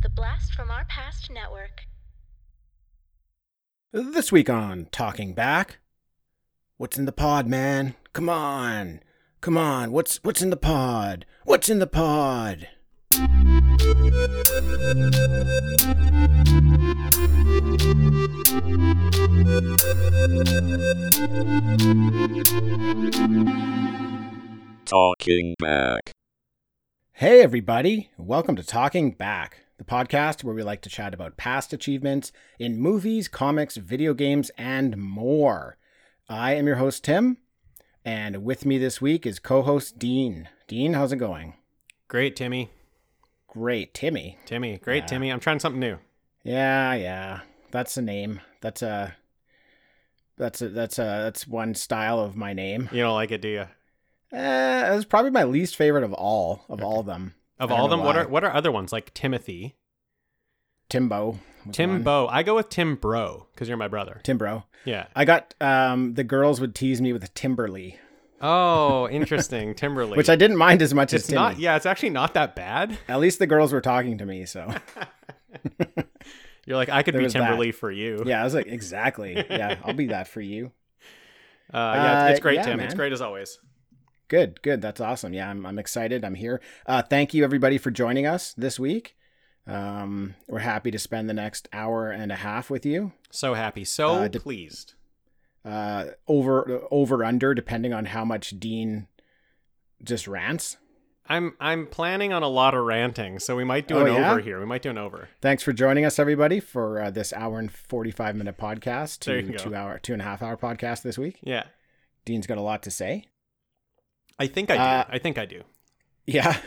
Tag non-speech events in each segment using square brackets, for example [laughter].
The Blast from Our Past Network. This week on Talking Back. What's in the pod, man? Come on. Come on. What's what's in the pod? What's in the pod? Talking back. Hey everybody. Welcome to Talking Back, the podcast where we like to chat about past achievements in movies, comics, video games, and more. I am your host Tim, and with me this week is co-host Dean. Dean, how's it going? Great, Timmy. Great, Timmy. Timmy, great, Yeah. Timmy. I'm trying something new. Yeah, yeah. That's a name. That's a that's a that's a that's one style of my name. You don't like it, do you? Uh, it's probably my least favorite of all of all of them. Of all of them, know what are what are other ones like Timothy, Timbo? was Tim one. Bo? I go with Tim Bro because you're my brother. Timbro. Yeah. I got um the girls would tease me with Timberly, Oh, [laughs] interesting, Timberly. which I didn't mind as much as It's Timmy. not. Yeah, it's actually not that bad. At least the girls were talking to me, so [laughs] You're like, I could There be was that. Timberly for you. yeah, I was like, exactly. Yeah, I'll be that for you. [laughs] Uh, yeah, it's Uh, great, yeah, Tim. It's great as always. Good, good. That's awesome. Yeah, I'm, I'm excited. I'm here. Uh, thank you, everybody, for joining us this week. Um, we're happy to spend the next hour and a half with you. So happy, so Uh, de- pleased. Uh, over, over, under, depending on how much Dean just rants. I'm I'm planning on a lot of ranting, so we might do Oh, an yeah? over here. We might do an over. Thanks for joining us, everybody, for uh, this hour and 45 minute podcast, There two, you go. two hour, two and a half hour podcast this week. Yeah, Dean's got a lot to say. I think I do. Uh, I think I do. Yeah. [laughs]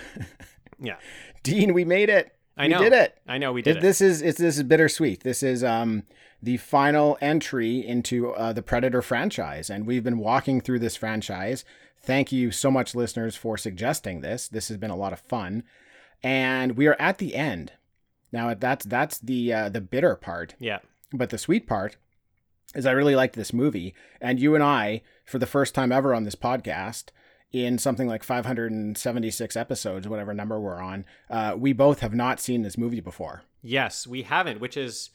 Yeah, Dean, we made it. I we did it. I know we did It- it. This is it's this is bittersweet. This is um the final entry into uh, the Predator franchise, and we've been walking through this franchise. Thank you so much, listeners, for suggesting this. This has been a lot of fun, and we are at the end. Now that's that's the uh, the bitter part, Yeah. but the sweet part is I really liked this movie, and you and I, for the first time ever on this podcast, in something like 576 episodes, whatever number we're on, uh, we both have not seen this movie before. Yes, we haven't, which is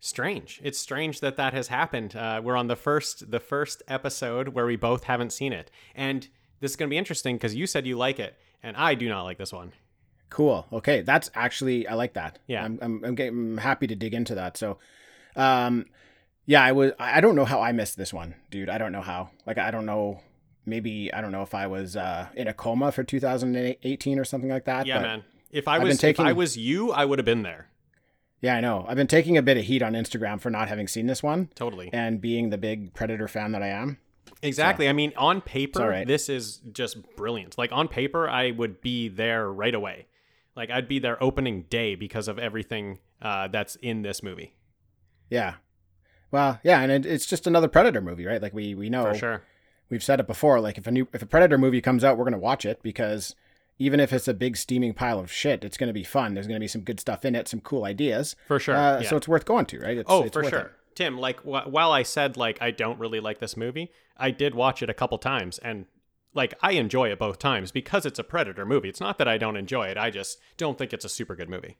strange. It's strange that that has happened. Uh, we're on the first the first episode where we both haven't seen it, and this is going to be interesting because you said you like it, and I do not like this one. Cool. Okay, that's actually I like that. Yeah. I'm I'm, I'm, getting, I'm happy to dig into that. So, um, yeah, I was. I I don't know how I missed this one, dude. I don't know how. Like, I don't know. Maybe I don't know if I was uh, in a coma for 2018 or something like that. Yeah, man. If I I've was taking- if I was you, I would have been there. Yeah, I know. I've been taking a bit of heat on Instagram for not having seen this one Totally. and being the big Predator fan that I am. Exactly. I mean, on paper, right. this is just brilliant. Like on paper, I would be there right away. Like I'd be there opening day because of everything uh, that's in this movie. Yeah. Well, yeah, and it, it's just another Predator movie, right? Like we we know For sure. We've said it before. Like if a new if a Predator movie comes out, we're gonna watch it because even if it's a big steaming pile of shit, it's gonna be fun. There's gonna be some good stuff in it, some cool ideas. For sure. Uh, yeah. So it's worth going to, right? It's, Oh, it's for sure. it. Tim, like wh- while I said like I don't really like this movie, I did watch it a couple times and like I enjoy it both times because it's a Predator movie. It's not that I don't enjoy it. I just don't think it's a super good movie.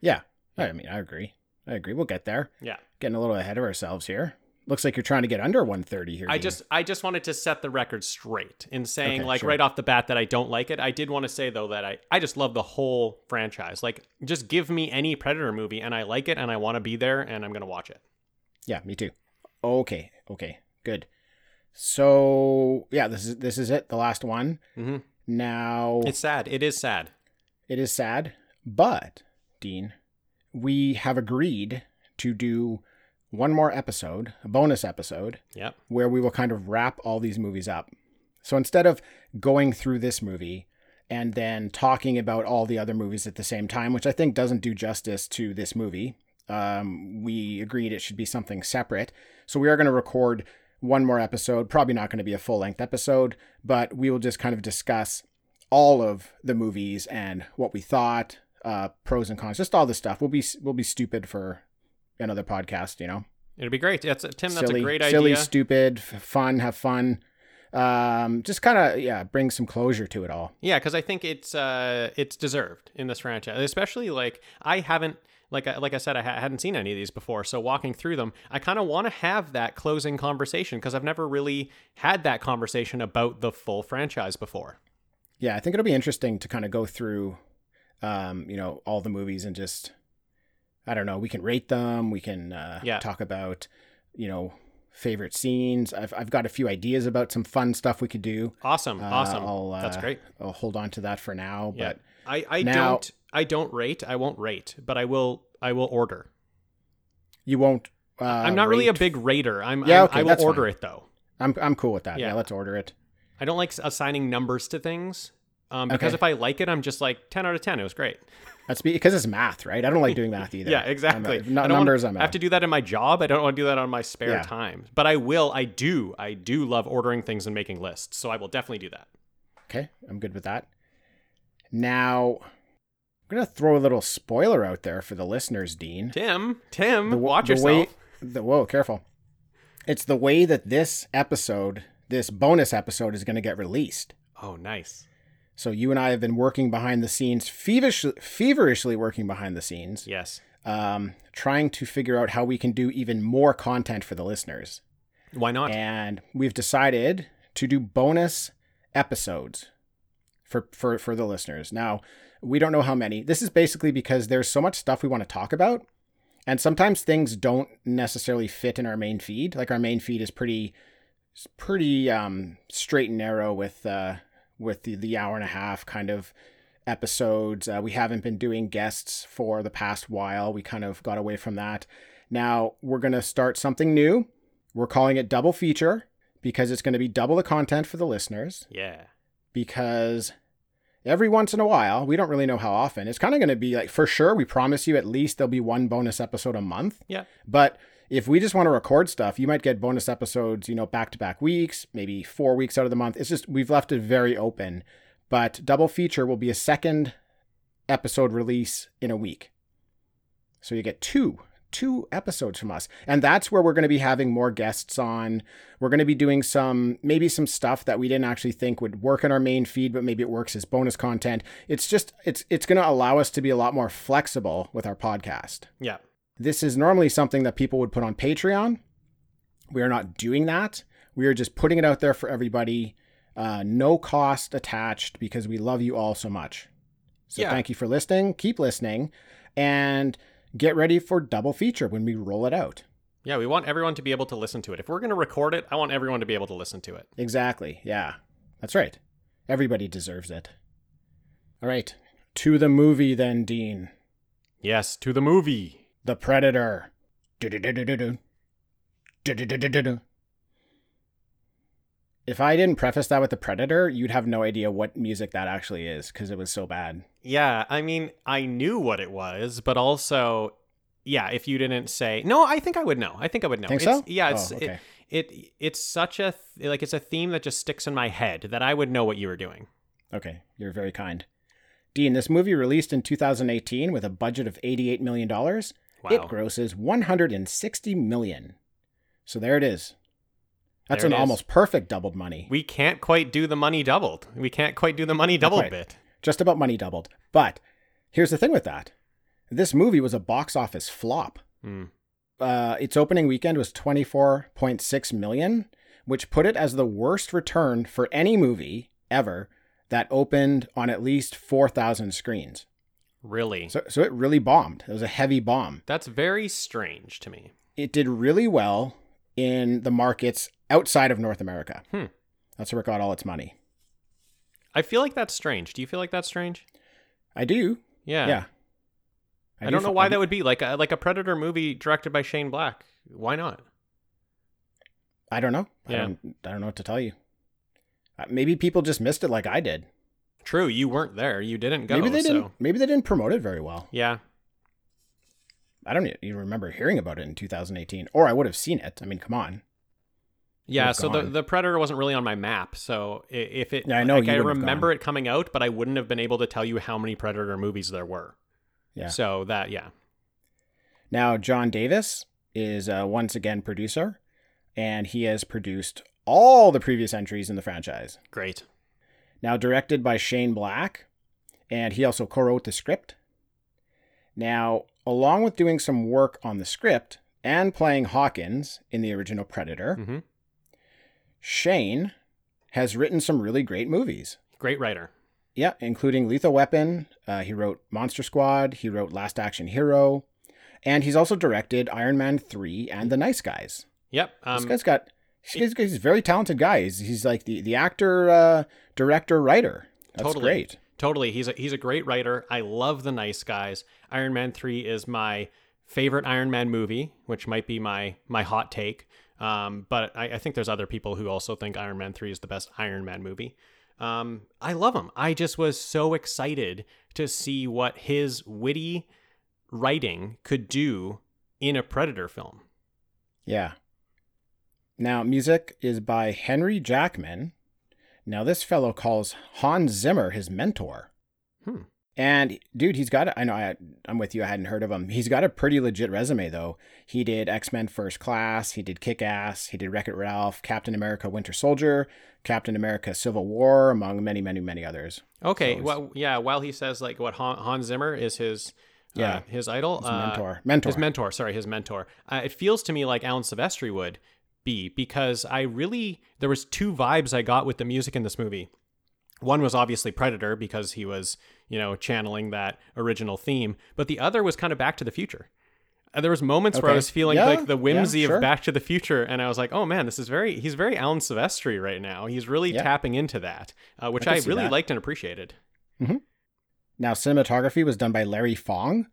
Yeah. I mean, I agree. I agree. We'll get there. Yeah. Getting a little ahead of ourselves here. Looks like you're trying to get under 130 here. I Dean. just I just wanted to set the record straight in saying Okay, like sure. right off the bat that I don't like it. I did want to say though that I I just love the whole franchise. Like just give me any Predator movie and I like it and I want to be there and I'm going to watch it. Yeah, me too. Okay, okay, good. So yeah, this is this is it, the last one. Mm-hmm. Now It's sad. It is sad. it is sad, but Dean, we have agreed to do one more episode, a bonus episode, Yep. where we will kind of wrap all these movies up. So instead of going through this movie and then talking about all the other movies at the same time, which I think doesn't do justice to this movie, um, we agreed it should be something separate. So we are going to record one more episode, probably not going to be a full length episode, but we will just kind of discuss all of the movies and what we thought, uh, pros and cons, just all this stuff. We'll be we'll be stupid for another podcast, you know It'd be great. That's Tim. That's silly, a great idea. silly, stupid, f- fun, have fun. um, just kind of yeah, bring some closure to it all. Yeah, because I think it's uh, it's deserved in this franchise, especially like I haven't like I, like I said I ha- hadn't seen any of these before, so walking through them, I kind of want to have that closing conversation because I've never really had that conversation about the full franchise before. Yeah, I think it'll be interesting to kind of go through, um, you know, all the movies and just, I don't know, we can rate them. We can uh, Yeah. talk about, you know, favorite scenes. I've I've got a few ideas about some fun stuff we could do. Awesome, Uh, awesome, I'll, uh, that's great. I'll hold on to that for now. Yeah, But I I now- don't I don't rate. I won't rate, but I will I will order. you won't. Uh, I'm not really a big rater. I'm, Yeah, I'm- okay, I will order fine. it though. I'm I'm cool with that. Yeah, Yeah. let's order it. I don't like assigning numbers to things um, because Okay. if I like it, I'm just like 10 out of 10. It was great. [laughs] That's because it's math, right? I don't like doing math [laughs] either. Yeah, I'm exactly. not I don't numbers. wanna, I'm I have to do that in my job. I don't want to do that on my spare Yeah. time. But I will. I do. I do love ordering things and making lists. So I will definitely do that. Okay, I'm good with that. Now, I'm gonna throw a little spoiler out there for the listeners, Dean. Tim, Tim, w- watch the yourself. Way, [laughs] the, whoa, careful. It's the way that this episode, this bonus episode, is gonna get released. oh, nice. So you and I have been working behind the scenes, feverishly, feverishly working behind the scenes, Yes. um, trying to figure out how we can do even more content for the listeners. Why not? and we've decided to do bonus episodes for for for the listeners. Now, we don't know how many. This is basically because there's so much stuff we want to talk about, and sometimes things don't necessarily fit in our main feed. Like our main feed is pretty pretty um straight and narrow with uh with the, the hour and a half kind of episodes. Uh, we haven't been doing guests for the past while. We kind of got away from that. Now we're going to start something new. We're calling it double feature because it's going to be double the content for the listeners. yeah. Because every once in a while, we don't really know how often, it's kind of going to be like for sure, we promise you at least there'll be one bonus episode a month. Yeah. But if we just want to record stuff, you might get bonus episodes, you know, back to back weeks, maybe four weeks out of the month. It's just, we've left it very open. But double feature will be a second episode release in a week. So you get two, two episodes from us. And that's where we're going to be having more guests on. We're going to be doing some, maybe some stuff that we didn't actually think would work in our main feed, but maybe it works as bonus content. It's just, it's, it's going to allow us to be a lot more flexible with our podcast. Yeah. This is normally something that people would put on Patreon. We are not doing that. We are just putting it out there for everybody. Uh, no cost attached because we love you all so much. So Yeah. thank you for listening. Keep listening and get ready for double feature when we roll it out. Yeah. We want everyone to be able to listen to it. If we're going to record it, I want everyone to be able to listen to it. Exactly. Yeah. That's right. Everybody deserves it. All right. To the movie then, Dean. Yes. To the movie. The Predator. If I didn't preface that with The Predator, you'd have no idea what music that actually is because it was so bad. Yeah. I mean, I knew what it was, but also, yeah, if you didn't say, no, I think I would know. I think I would know. Think it's, so? Yeah. It's, Oh, okay. it, it, it's such a, th- like, it's a theme that just sticks in my head that I would know what you were doing. Okay, you're very kind. Dean, this movie released in 2018 with a budget of $88 million. Wow. It grosses 160 million. So there it is. That's There an almost perfect doubled money. we can't quite do the money doubled. We can't quite do the money doubled bit. Just about money doubled. But here's the thing with that. This movie was a box office flop. Hmm. Uh, its opening weekend was 24.6 million, which put it as the worst return for any movie ever that opened on at least 4,000 screens. Really? So, so it really bombed. It was a heavy bomb. That's very strange to me. It did really well in the markets outside of North America. Hmm. That's where it got all its money. I feel like that's strange. Do you feel like that's strange? I do. Yeah. Yeah. I, do don't know why that would be like a, like a Predator movie directed by Shane Black. Why not? I don't know. I Yeah. don't. I don't know what to tell you. Uh, Maybe people just missed it like I did. True, you weren't there. You didn't go. maybe they so- didn't. Maybe they didn't promote it very well. Yeah. I don't even remember hearing about it in 2018, or I would have seen it. I mean, come on. Yeah, so the, gone. the Predator wasn't really on my map. So if it, Yeah, I know like, I remember it coming out, but I wouldn't have been able to tell you how many Predator movies there were. Yeah. So that, yeah, Now, John Davis is uh, once again producer, and he has produced all the previous entries in the franchise. Great. Now directed by Shane Black, and he also co-wrote the script. Now, along with doing some work on the script and playing Hawkins in the original Predator, hmm Shane has written some really great movies. Great writer. Yeah, including Lethal Weapon. Uh, he wrote Monster Squad. He wrote Last Action Hero. And he's also directed Iron Man 3 and The Nice Guys. Yep. This Um, guy's got, he's, he's a very talented guy. He's, he's like the, the actor, uh, director, writer. That's Totally. great. Totally. He's a he's a great writer. I love the nice guys. Iron Man 3 is my favorite Iron Man movie, which might be my my hot take. Um, but I, I think there's other people who also think Iron Man 3 is the best Iron Man movie. Um, I love him. I just was so excited to see what his witty writing could do in a Predator film. Yeah. Now, music is by Henry Jackman. Now, this fellow calls Hans Zimmer his mentor. Hmm. And dude, he's got. A, I know I, I'm with you. I hadn't heard of him. He's got a pretty legit resume, though. He did X Men First Class. He did Kick Ass. He did Wreck It Ralph, Captain America: Winter Soldier, Captain America: Civil War, among many, many, many others. Okay. So well, yeah. While he says like what Han, Hans Zimmer is his Yeah. uh, his idol, His uh, mentor. Mentor. His mentor, sorry, his mentor. Uh, it feels to me like Alan Silvestri would be because I really there was two vibes I got with the music in this movie. One was obviously Predator because he was, you know, channeling that original theme, but the other was kind of Back to the Future. Uh, there was moments where I was feeling Yeah, like the whimsy yeah, sure. of Back to the Future, and I was like, "Oh man, this is very he's very Alan Silvestri right now. He's really Yeah. tapping into that, uh, which I I, really that. liked and appreciated." Now, cinematography was done by Larry Fong,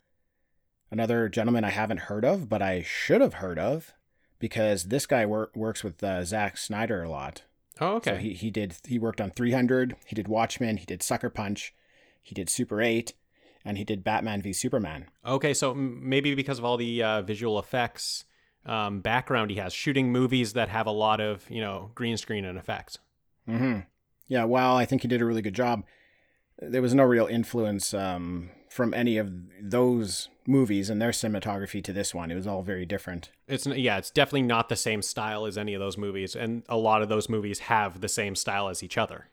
another gentleman I haven't heard of, but I should have heard of because this guy wor- works with uh, Zack Snyder a lot. Oh, okay. So he, he did he worked on 300, he did Watchmen, he did Sucker Punch, he did Super 8, and he did Batman v Superman. Okay, so m- maybe because of all the uh, visual effects um, background he has, shooting movies that have a lot of you know green screen and effects. Mm-hmm. Yeah, well, I think he did a really good job. There was no real influence um, from any of those movies and their cinematography to this one. It was all very different. It's yeah, it's definitely not the same style as any of those movies, and a lot of those movies have the same style as each other.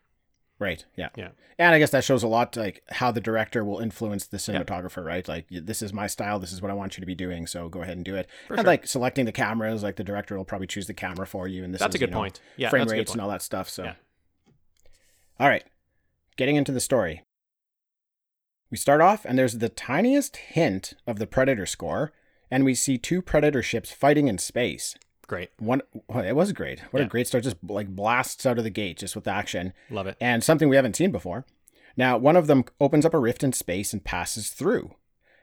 Right. Yeah. Yeah. And I guess that shows a lot like how the director will influence the cinematographer, right? Like this is my style, this is what I want you to be doing, so go ahead and do it. For and sure. like selecting the cameras, like the director will probably choose the camera for you and this That's is, a good you know, point. Yeah, frame that's a good rates and all that stuff. So Yeah. All right. Getting into the story. We start off and there's the tiniest hint of the Predator score and we see two Predator ships fighting in space. Great, One well, it was great. What Yeah. a great start just like blasts out of the gate just with action love it. and something we haven't seen before. Now, one of them opens up a rift in space and passes through.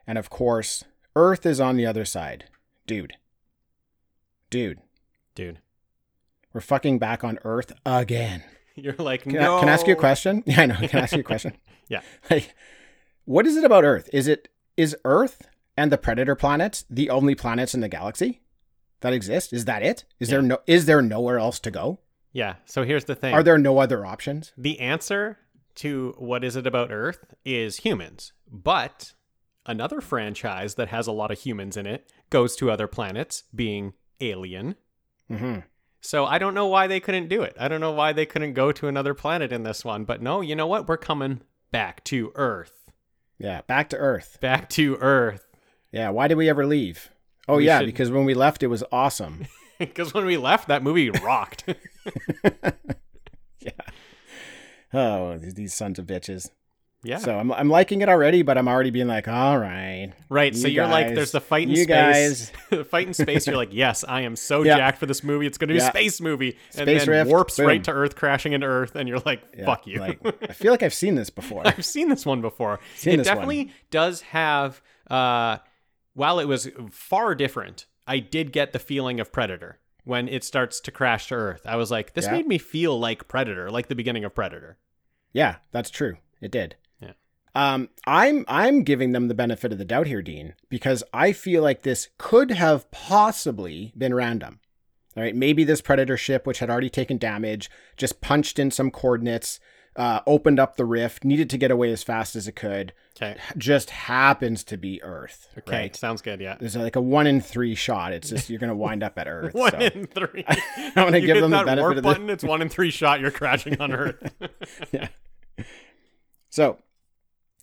And of course, Earth is on the other side. Dude. Dude, Dude, we're fucking back on Earth again. [laughs] you're like Can, no. I, can I ask you a question? [laughs] Yeah, I know. Can I ask you a [laughs] question? Yeah. Like, what is it about Earth? Is it is Earth and the Predator planets the only planets in the galaxy that exist? Is that it? Is there no is there nowhere else to go? Yeah. So here's the thing. Are there no other options? the answer to what is it about Earth is humans, but another franchise that has a lot of humans in it goes to other planets, being Alien. hmm So I don't know why they couldn't do it. I don't know why they couldn't go to another planet in this one. But no, you know what? We're coming back to Earth. Yeah, back to Earth. Back to Earth. Yeah, why did we ever leave? Oh We yeah, should- because when we left it was awesome. [laughs] Because when we left, that movie rocked. [laughs] yeah. Oh, these- these sons of bitches. Yeah. So I'm I'm liking it already, but I'm already being like, all right. right. So you you're like, there's the fight in you space. [laughs] the fight in space. You're like, yes, I am so Yeah. jacked for this movie. It's going to be Yeah. a space movie. and Space then rift, warps boom. right to Earth, crashing into Earth. And you're like, Yeah, fuck you. Like, I feel like I've seen this before. [laughs] I've seen this one before. Seen it this one. definitely does have. Uh, while it was far different, I did get the feeling of Predator when it starts to crash to Earth. I was like, this made me feel like Predator, like the beginning of Predator. Yeah, that's true. It did. Um, I'm I'm giving them the benefit of the doubt here, Dean, because I feel like this could have possibly been random. All right, maybe this predator ship, which had already taken damage, just punched in some coordinates, uh, opened up the rift, needed to get away as fast as it could. Okay. Just happens to be Earth. Okay. Right? Sounds good. Yeah. There's like a one in three shot. It's just you're gonna wind up at [laughs] Earth. One so. in three. [laughs] I want to give them the benefit warp of the button. It's one in three shot. You're crashing on [laughs] Earth. yeah. So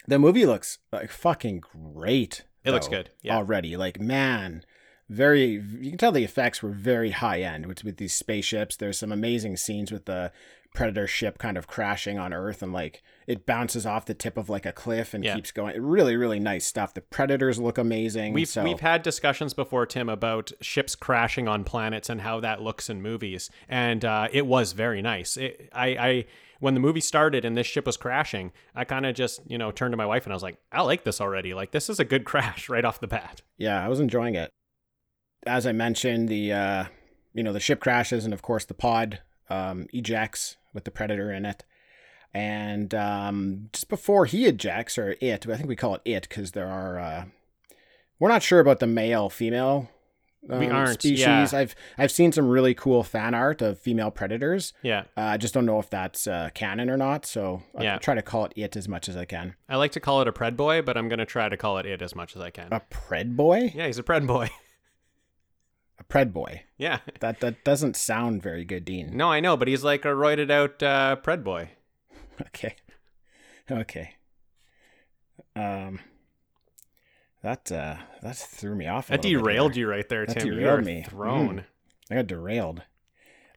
the movie looks like fucking great. It looks good, yeah. Already. Like, man, very you can tell the effects were very high end with with these spaceships. There's some amazing scenes with the predator ship kind of crashing on Earth and like it bounces off the tip of like a cliff and Yeah. keeps going. Really, really nice stuff. The predators look amazing. We've so we've had discussions before, Tim, about ships crashing on planets and how that looks in movies, and uh, it was very nice. It, I, I when the movie started and this ship was crashing, I kind of just you know turned to my wife and I was like, I like this already. Like this is a good [laughs] crash right off the bat. yeah, I was enjoying it. As I mentioned, the uh, you know the ship crashes, and of course the pod um, ejects with the predator in it. And um, just before he ejects, or it, I think we call it it because there are. Uh, we're not sure about the male female. We um, aren't, species. yeah. I've I've seen some really cool fan art of female predators. Yeah, Uh, I just don't know if that's uh, canon or not. So I'll Yeah. try to call it it as much as I can. I like to call it a pred boy, but I'm gonna try to call it it as much as I can. A pred boy, yeah, he's a pred boy. [laughs] a pred boy. yeah. That that doesn't sound very good, Dean. No, I know, but he's like a roided out uh, pred boy. [laughs] Okay. Okay. Um that uh that threw me off. That derailed you right there, That Tim. derailed me. thrown. Mm. I got derailed.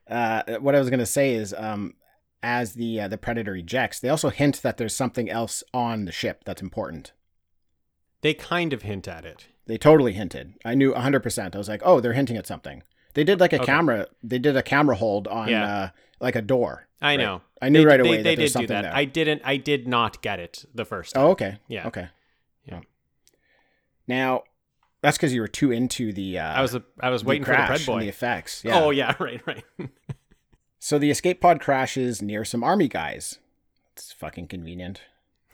Uh what I was going to say is um as the uh, the predator ejects, they also hint that there's something else on the ship that's important. They kind of hint at it. They totally hinted. I knew 100%. I was like, "Oh, they're hinting at something." They did like a Okay. camera. They did a camera hold on Yeah. uh like a door. I Right. know. I knew They- right they- away They, that did there's do that. there. I didn't. I did not get it the first time. Oh, okay. Yeah. Okay. Now, that's because you were too into the. Uh, I was. A, I was the waiting for the pred boy. and the effects. Yeah. Oh yeah. [laughs] Right. Right. So the escape pod crashes near some army guys. It's fucking convenient.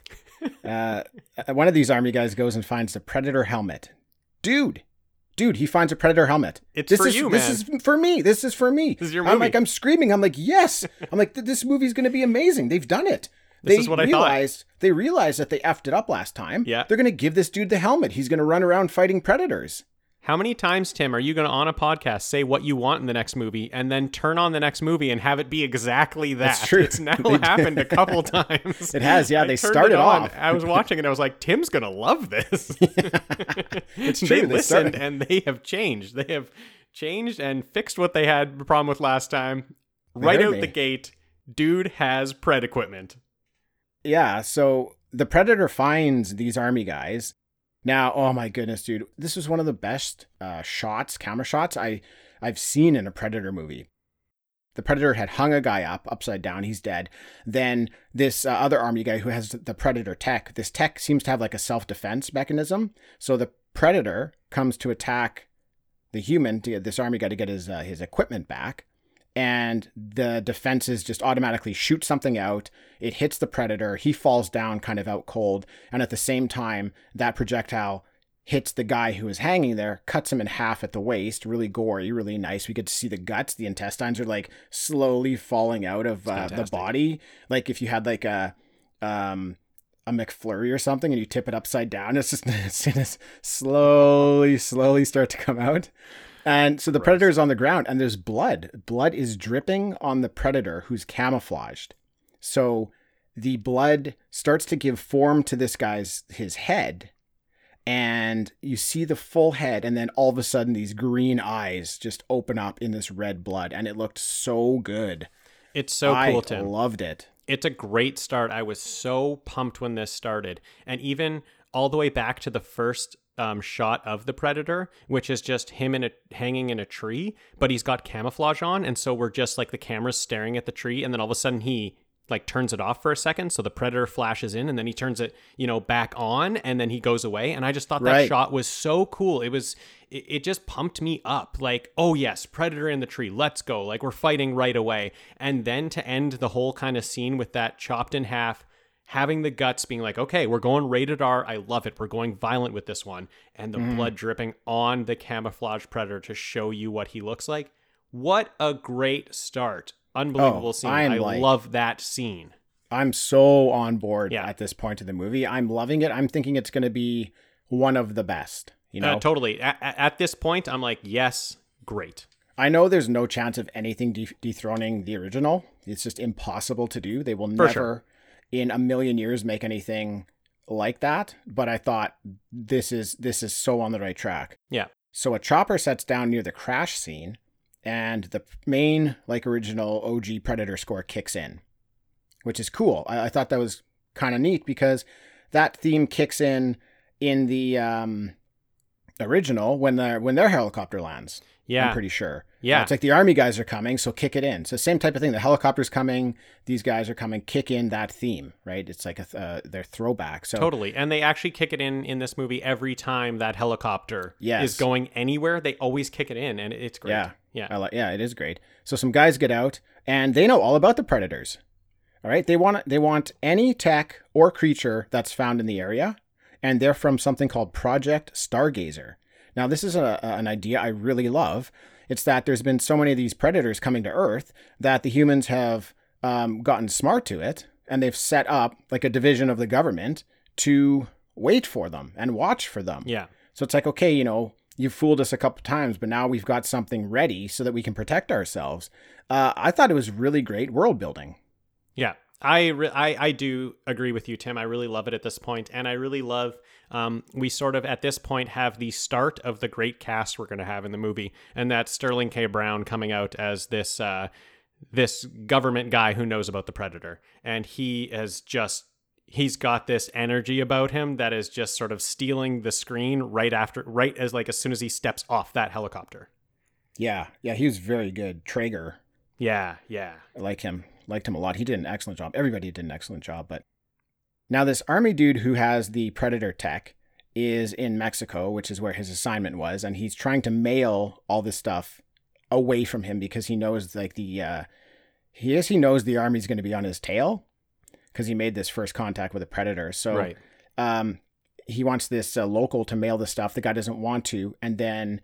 [laughs] uh, one of these army guys goes and finds the predator helmet. Dude, dude, he finds a predator helmet. It's this for is, you, This is for me. This is for me. This is your movie. I'm like, I'm screaming. I'm like, yes. [laughs] I'm like, this movie's going to be amazing. They've done it. This they is what I thought. realized, They realized that they effed it up last time. Yeah. They're going to give this dude the helmet. He's going to run around fighting predators. How many times, Tim, are you going to on a podcast say what you want in the next movie and then turn on the next movie and have it be exactly that? That's true. It's now [laughs] happened a couple [laughs] times. It has, yeah, I they started it on, off. I was [laughs] watching and I was like, Tim's going to love this. It's They true, they listened started- and they have changed. They have changed and fixed what they had a problem with last time. Right out me. the gate, dude has pred equipment. Yeah, so the Predator finds these army guys. Now, oh my goodness, dude, this was one of the best uh, shots, camera shots I I've seen in a Predator movie. The Predator had hung a guy up upside down, he's dead. Then this uh, other army guy who has the Predator tech, this tech seems to have like a self-defense mechanism. So the Predator comes to attack the human to get this army guy to get his uh, his equipment back and the defenses just automatically shoot something out. It hits the predator. He falls down kind of out cold. And at the same time, that projectile hits the guy who is hanging there, cuts him in half at the waist. Really gory, really nice. We get to see the guts. The intestines are like slowly falling out of uh, the body. Like if you had like a. Um, a McFlurry or something, and you tip it upside down. It's just [laughs] it's gonna slowly, slowly start to come out. And so the predator is on the ground and there's blood. Blood is dripping on the predator who's camouflaged. So the blood starts to give form to this guy's his head and you see the full head and then all of a sudden these green eyes just open up in this red blood and it looked so good. It's so I cool, Tim. loved it. it's a great start. I was so pumped when this started, and even all the way back to the first um, shot of the predator, which is just him in a hanging in a tree, but he's got camouflage on, and so we're just like the camera's staring at the tree, and then all of a sudden he like turns it off for a second, so the predator flashes in, and then he turns it you know back on, and then he goes away, and I just thought that Right. shot was so cool. It was it, it just pumped me up like oh yes predator in the tree let's go like we're fighting right away and then to end the whole kind of scene with that chopped in half having the guts being like okay we're going rated r i love it we're going violent with this one and the blood dripping on the camouflage predator to show you what he looks like what a great start unbelievable Oh, scene I'm i like- love that scene I'm so on board Yeah. at this point of the movie. I'm loving it. I'm thinking it's going to be one of the best. You know, Uh, totally. At, at this point, I'm like, yes, great. I know there's no chance of anything de- dethroning the original. It's just impossible to do. They will For never, sure. In a million years, make anything like that. But I thought this is this is so on the right track. Yeah. So a chopper sets down near the crash scene, and the main like original OG Predator score kicks in, which is cool. I, I thought that was kind of neat because that theme kicks in in the um, original when the when their helicopter lands. Yeah. I'm pretty sure. Yeah. Uh, it's like the army guys are coming, so kick it in. So same type of thing. The helicopter's coming. These guys are coming. Kick in that theme, right? It's like a th- uh, their throwback. So Totally. And they actually kick it in in this movie every time that helicopter Yes. is going anywhere. They always kick it in, and it's great. Yeah. Yeah. I like, yeah, it is great. So some guys get out and they know all about the predators. All right, they want they want any tech or creature that's found in the area, and they're from something called Project Stargazer. Now, this is a, an idea I really love. It's that there's been so many of these predators coming to Earth that the humans have um, gotten smart to it, and they've set up like a division of the government to wait for them and watch for them. Yeah. So it's like, okay, you know, you've fooled us a couple times, but now we've got something ready so that we can protect ourselves. Uh, I thought it was really great world building. Yeah, I, re- I I do agree with you, Tim. I really love it at this point, and I really love. Um, we sort of at this point have the start of the great cast we're going to have in the movie, and that's Sterling K. Brown coming out as this uh, this government guy who knows about the predator, and he has just he's got this energy about him that is just sort of stealing the screen right after right as like as soon as he steps off that helicopter. Yeah, yeah, he was very good. Traeger, Yeah, yeah. I like him, liked him a lot. He did an excellent job. Everybody did an excellent job. But now this army dude who has the predator tech is in Mexico, which is where his assignment was, and he's trying to mail all this stuff away from him because he knows like the uh, he yes he knows the army's going to be on his tail because he made this first contact with a predator. So right. um, he wants this uh, local to mail the stuff. The guy doesn't want to, and then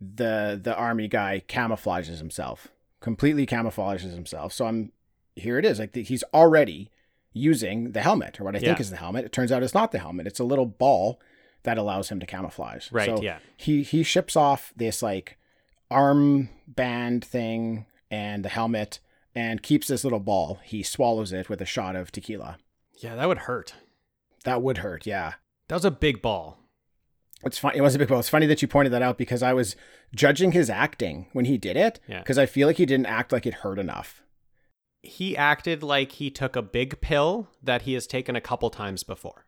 the the army guy camouflages himself, completely camouflages himself. So I'm here. It is like the, he's already using the helmet, or what I think is the helmet. It turns out it's not the helmet. It's a little ball that allows him to camouflage. Right. So yeah. he he ships off this like arm band thing and the helmet and keeps this little ball. He swallows it with a shot of tequila. Yeah, that would hurt. That would hurt, yeah. That was a big ball. It's fun. It was a big ball. It's funny that you pointed that out because I was judging his acting when he did it Yeah. because I feel like he didn't act like it hurt enough. he acted like he took a big pill that he has taken a couple times before.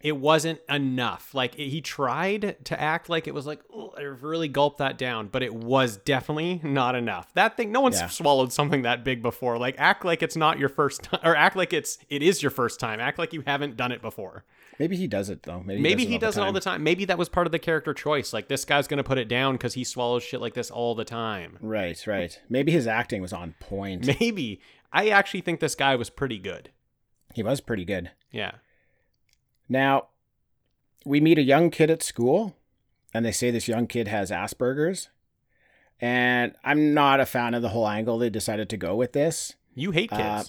It wasn't enough. Like he tried to act like it was like, oh, I really gulped that down, but it was definitely not enough. That thing, no one's Yeah. swallowed something that big before. Like act like it's not your first time, or act like it's it is your first time. Act like you haven't done it before. Maybe he does it though. Maybe, Maybe he he does does it all the time. Maybe that was part of the character choice. Like this guy's gonna put it down because he swallows shit like this all the time. Right, right. Maybe his acting was on point. [laughs] Maybe I actually think this guy was pretty good. He was pretty good. Yeah. Now, we meet a young kid at school, and they say this young kid has Asperger's. And I'm not a fan of the whole angle they decided to go with this. You hate kids. Uh,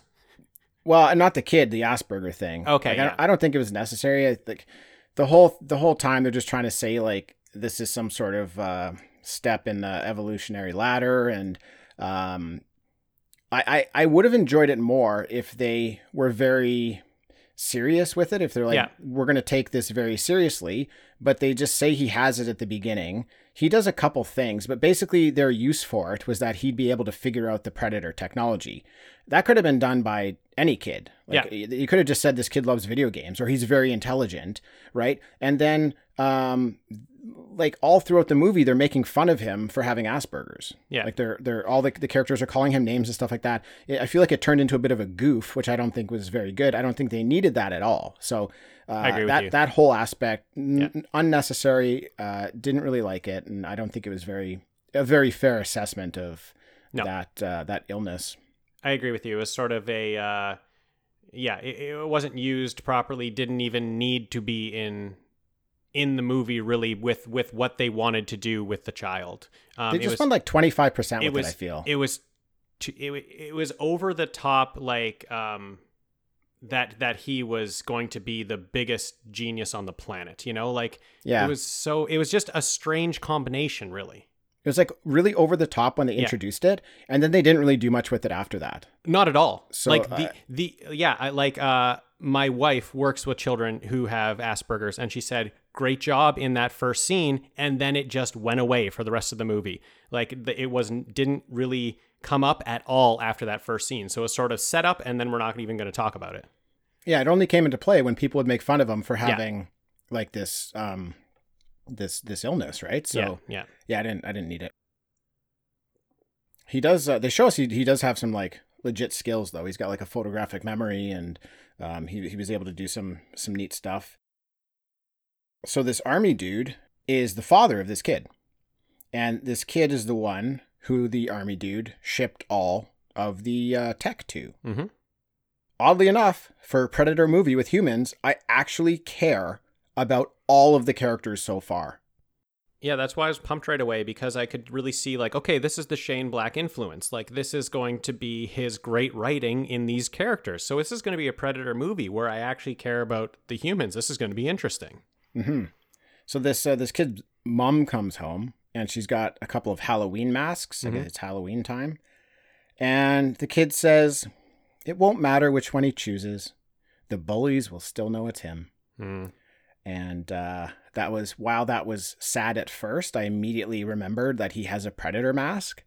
Well, not the kid, the Asperger thing. Okay, Like, I, yeah. don't, I don't think it was necessary. I think the whole the whole time they're just trying to say like this is some sort of uh, step in the evolutionary ladder, and um, I I, I would have enjoyed it more if they were very serious with it. If they're like, Yeah. we're going to take this very seriously, but they just say he has it at the beginning. He does a couple things, but basically their use for it was that he'd be able to figure out the predator technology. That could have been done by any kid. Like, You could have just said this kid loves video games or he's very intelligent, right? And then, um, like all throughout the movie, they're making fun of him for having Asperger's. Yeah. Like they're they're all the, the characters are calling him names and stuff like that. I I feel like it turned into a bit of a goof, which I don't think was very good. I don't think they needed that at all. So uh, I agree with that you. that whole aspect n- Yeah. unnecessary. Uh, didn't really like it, and I don't think it was very a very fair assessment of No. that uh, that illness. I agree with you. It was sort of a, uh, yeah, it, it wasn't used properly. Didn't even need to be in in the movie really with with what they wanted to do with the child. Um, they it just was, went like twenty five percent it with was. it. I feel. it was. Too, it, it was over the top like um that that he was going to be the biggest genius on the planet. You know, like Yeah. it was so it was just a strange combination, really. It was like really over the top when they Yeah. introduced it, and then they didn't really do much with it after that. Not at all. So, like the uh, the yeah, I like uh my wife works with children who have Asperger's and she said great job in that first scene and then it just went away for the rest of the movie. Like it wasn't didn't really come up at all after that first scene. So it's sort of set up and then we're not even going to talk about it. Yeah, it only came into play when people would make fun of him for having like this um this this illness, right? So yeah, yeah. yeah, I didn't I didn't need it. He does. Uh, they show us he he does have some like legit skills though. He's got like a photographic memory, and um, he he was able to do some some neat stuff. So this army dude is the father of this kid, and this kid is the one who the army dude shipped all of the uh, tech to. Mhm. Oddly enough, for a Predator movie with humans, I actually care about all of the characters so far. Yeah, that's why I was pumped right away because I could really see like, okay, this is the Shane Black influence. Like this is going to be his great writing in these characters. So this is going to be a Predator movie where I actually care about the humans. This is going to be interesting. Hmm So this uh, this kid's mom comes home and she's got a couple of Halloween masks. Mhm. It's Halloween time, and the kid says, "It won't matter which one he chooses. The bullies will still know it's him." Mm. And uh, that was while that was sad at first, I immediately remembered that he has a predator mask.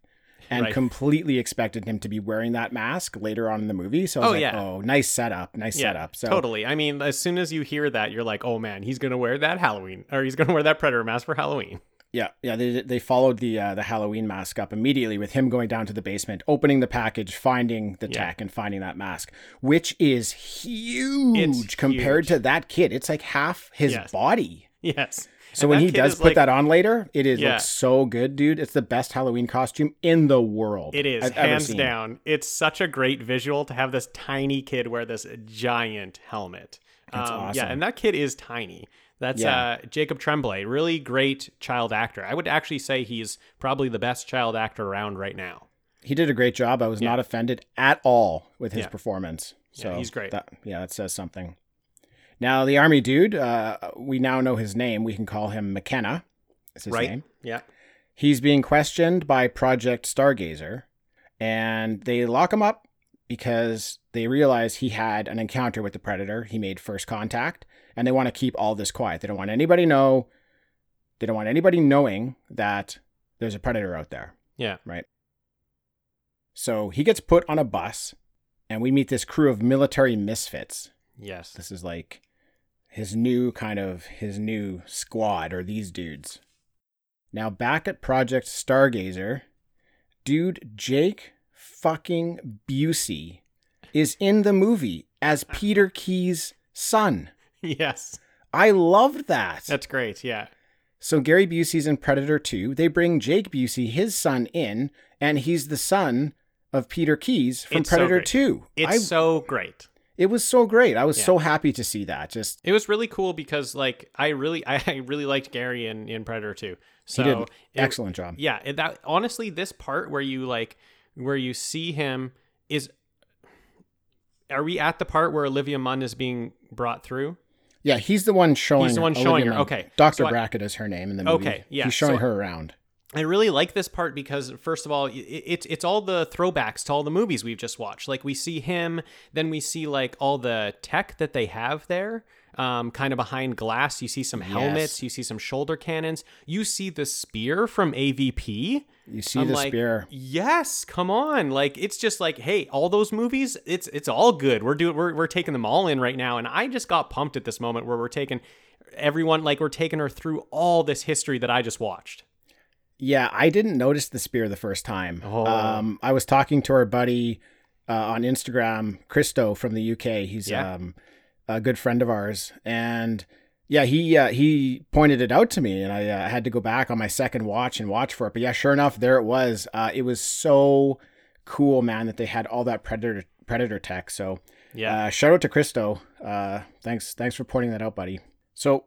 And Right. completely expected him to be wearing that mask later on in the movie. So I was Oh, like, yeah. oh, nice setup, nice Yeah, setup. So totally. I mean, as soon as you hear that, you're like, oh man, he's going to wear that Halloween or he's going to wear that Predator mask for Halloween. Yeah, yeah, they they followed the uh, the Halloween mask up immediately with him going down to the basement, opening the package, finding the Yeah. tech, and finding that mask, which is huge compared huge. to that kid. It's like half his Yes. body. Yes. So And when he does put like- that on later, it is Yeah. looks so good, dude. It's the best Halloween costume in the world. It is I've hands down. It's such a great visual to have this tiny kid wear this giant helmet. That's um, awesome. Yeah, and that kid is tiny. That's Yeah. uh, Jacob Tremblay, really great child actor. I would actually say he's probably the best child actor around right now. He did a great job. I was Yeah. not offended at all with his performance. Yeah, So he's great. That, yeah, that says something. Now the army dude, uh, we now know his name. We can call him McKenna. Is his right? name? Yeah. He's being questioned by Project Stargazer, and they lock him up because they realize he had an encounter with the Predator. He made first contact, and they want to keep all this quiet. They don't want anybody know. They don't want anybody knowing that there's a Predator out there. Yeah. Right. So he gets put on a bus, and we meet this crew of military misfits. Yes. This is like his new kind of his new squad or these dudes. Now back at Project Stargazer, dude Jake fucking Busey is in the movie as [laughs] Peter Keyes' son. yes. I loved that. That's great. Yeah. So Gary Busey's in Predator 2. They bring Jake Busey, his son, in, and he's the son of Peter Keyes from It's so Predator great. 2. It's I, so great. It was so great. I was Yeah. so happy to see that. Just It was really cool because like I really [laughs] I really liked Gary in, in Predator 2. So he did an it- excellent job. Yeah, it- that honestly, this part where you like where you see him is. Are we at the part where Olivia Munn is being brought through? Yeah, he's the one showing. He's the one Olivia showing her. Munn. Okay, Doctor so I- Brackett is her name in the movie. Okay, yeah, he's showing so- her around. I really like this part because first of all, it's it's all the throwbacks to all the movies we've just watched. Like we see him, then we see like all the tech that they have there, um, kind of behind glass. You see some helmets, Yes. you see some shoulder cannons, you see the spear from AVP. You see I'm the like, spear. Yes, come on. Like it's just like, hey, all those movies, it's it's all good. We're doing we're we're taking them all in right now. And I just got pumped at this moment where we're taking everyone like we're taking her through all this history that I just watched. Yeah, I didn't notice the spear the first time. Oh. Um, I was talking to our buddy uh, on Instagram, Christo from the UK. He's Yeah. um, a good friend of ours, and yeah, he uh, he pointed it out to me, and I uh, had to go back on my second watch and watch for it. But yeah, sure enough, there it was. Uh, it was so cool, man, that they had all that predator predator tech. So Yeah. uh, shout out to Christo. Uh, thanks, thanks for pointing that out, buddy. So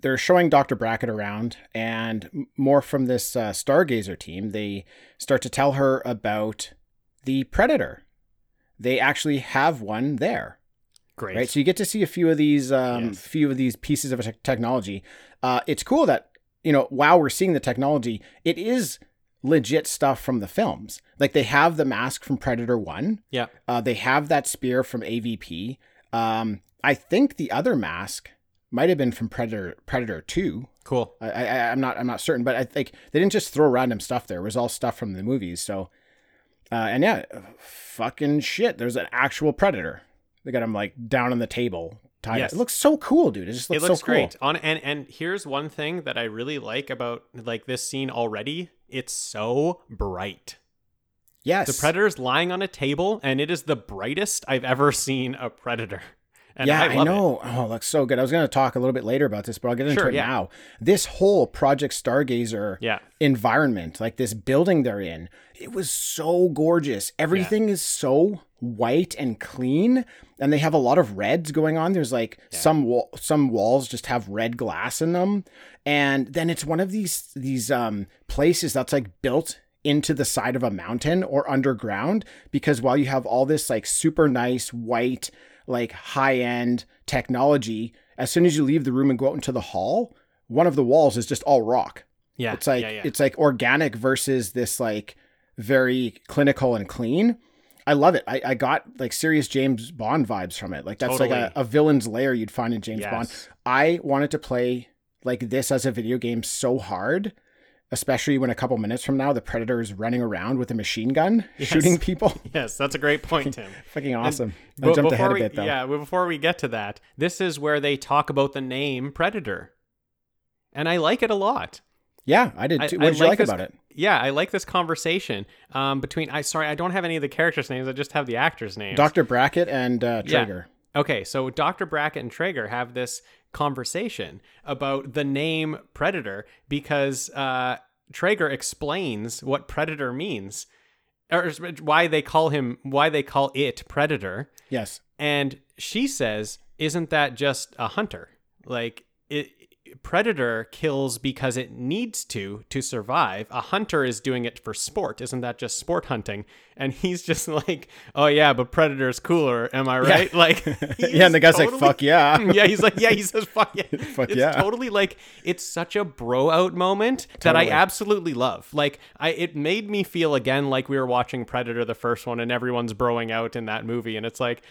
they're showing Dr. Brackett around, and more from this uh, Stargazer team. They start to tell her about the Predator they actually have one there. Great. Right. So you get to see a few of these, um, Yes. few of these pieces of te- technology. Uh, it's cool that you know while we're seeing the technology, it is legit stuff from the films. Like they have the mask from Predator One. yeah. Uh, they have that spear from AVP. Um, I think the other mask might have been from Predator Predator Two. Cool. I, I I'm not I'm not certain, but I think they didn't just throw random stuff there. It was all stuff from the movies. So, uh, and yeah, fucking shit. There's an actual predator. They got him like down on the table. Tied Yes. It looks so cool, dude. It just looks, it looks so cool. great. On and and here's one thing that I really like about like this scene already. It's so bright. Yes. The predator's lying on a table, and it is the brightest I've ever seen a predator. And yeah, I, I, love it. know. Oh, it looks so good. I was going to talk a little bit later about this, but I'll get into Sure, it yeah. now. This whole Project Stargazer Yeah. environment, like this building they're in, it was so gorgeous. Everything is so white and clean, and they have a lot of reds going on. There's like some wall, some walls just have red glass in them, and then it's one of these these um places that's like built into the side of a mountain or underground because while you have all this like super nice white like high end technology as soon as you leave the room and go out into the hall one of the walls is just all rock Yeah. it's like yeah, yeah. it's like organic versus this like very clinical and clean. I love it. I, I got like serious James Bond vibes from it. Like that's like a, a villain's lair you'd find in James Bond. I wanted to play like this as a video game so hard, especially when a couple minutes from now the predator is running around with a machine gun Yes. shooting people. [laughs] Yes, that's a great point, Tim. [laughs] Fucking awesome. I jumped ahead a bit though. Yeah, before we get to that, this is where they talk about the name Predator. And I like it a lot. Yeah, I did too. I What did you like this- about it? Yeah, I like this conversation um, between. I sorry, I don't have any of the characters' names. I just have the actors' names. Dr. Brackett and uh, Yeah. Traeger. Okay, so Dr. Brackett and Traeger have this conversation about the name Predator because uh, Traeger explains what Predator means, or why they call him, why they call it Predator, Yes. and she says, "Isn't that just a hunter? Like it." Predator kills because it needs to to survive. A hunter is doing it for sport. Isn't that just sport hunting? And he's just [laughs] like, "Oh yeah, but Predator's cooler, am I right?" Like [laughs] yeah, and the guy's totally- like, fuck yeah. [laughs] yeah, he's like, yeah, he says, fuck yeah. Fuck it's yeah. totally like, it's such a bro out moment that I absolutely love. Like, I, it made me feel again like we were watching Predator, the first one, and everyone's broing out in that movie. And it's like,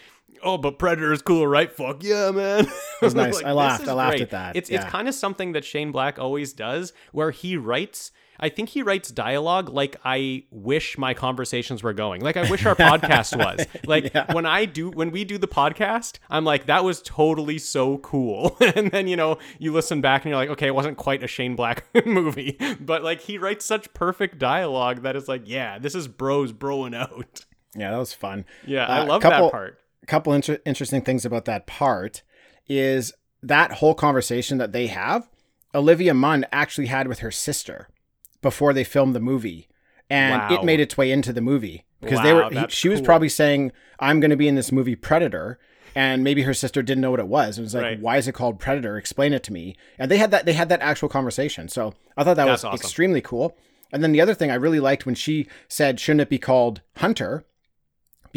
oh, but Predator is cool, right? Fuck yeah, man. [laughs] It was nice. I laughed. I laughed at that. It's, Yeah. it's kind of something that Shane Black always does where he writes. I think he writes dialogue like I wish my conversations were going. Like I wish our [laughs] podcast was. [laughs] Like when I do when we do the podcast, I'm like that was totally so cool. and then you know, you listen back and you're like, okay, it wasn't quite a Shane Black movie, but like he writes such perfect dialogue that it's like, yeah, this is bros broing out. Yeah, that was fun. Yeah, I Uh, love couple- that part. Couple inter- interesting things about that part is that whole conversation that they have olivia munn actually had with her sister before they filmed the movie and Wow. it made its way into the movie because they Wow, were he- she was probably saying i'm going to be in this movie predator and maybe her sister didn't know what it was. It was like, Right. why is it called Predator? Explain it to me. And they had that they had that actual conversation. So I thought that That's was awesome. extremely cool. And then the other thing I really liked when she said, shouldn't it be called Hunter?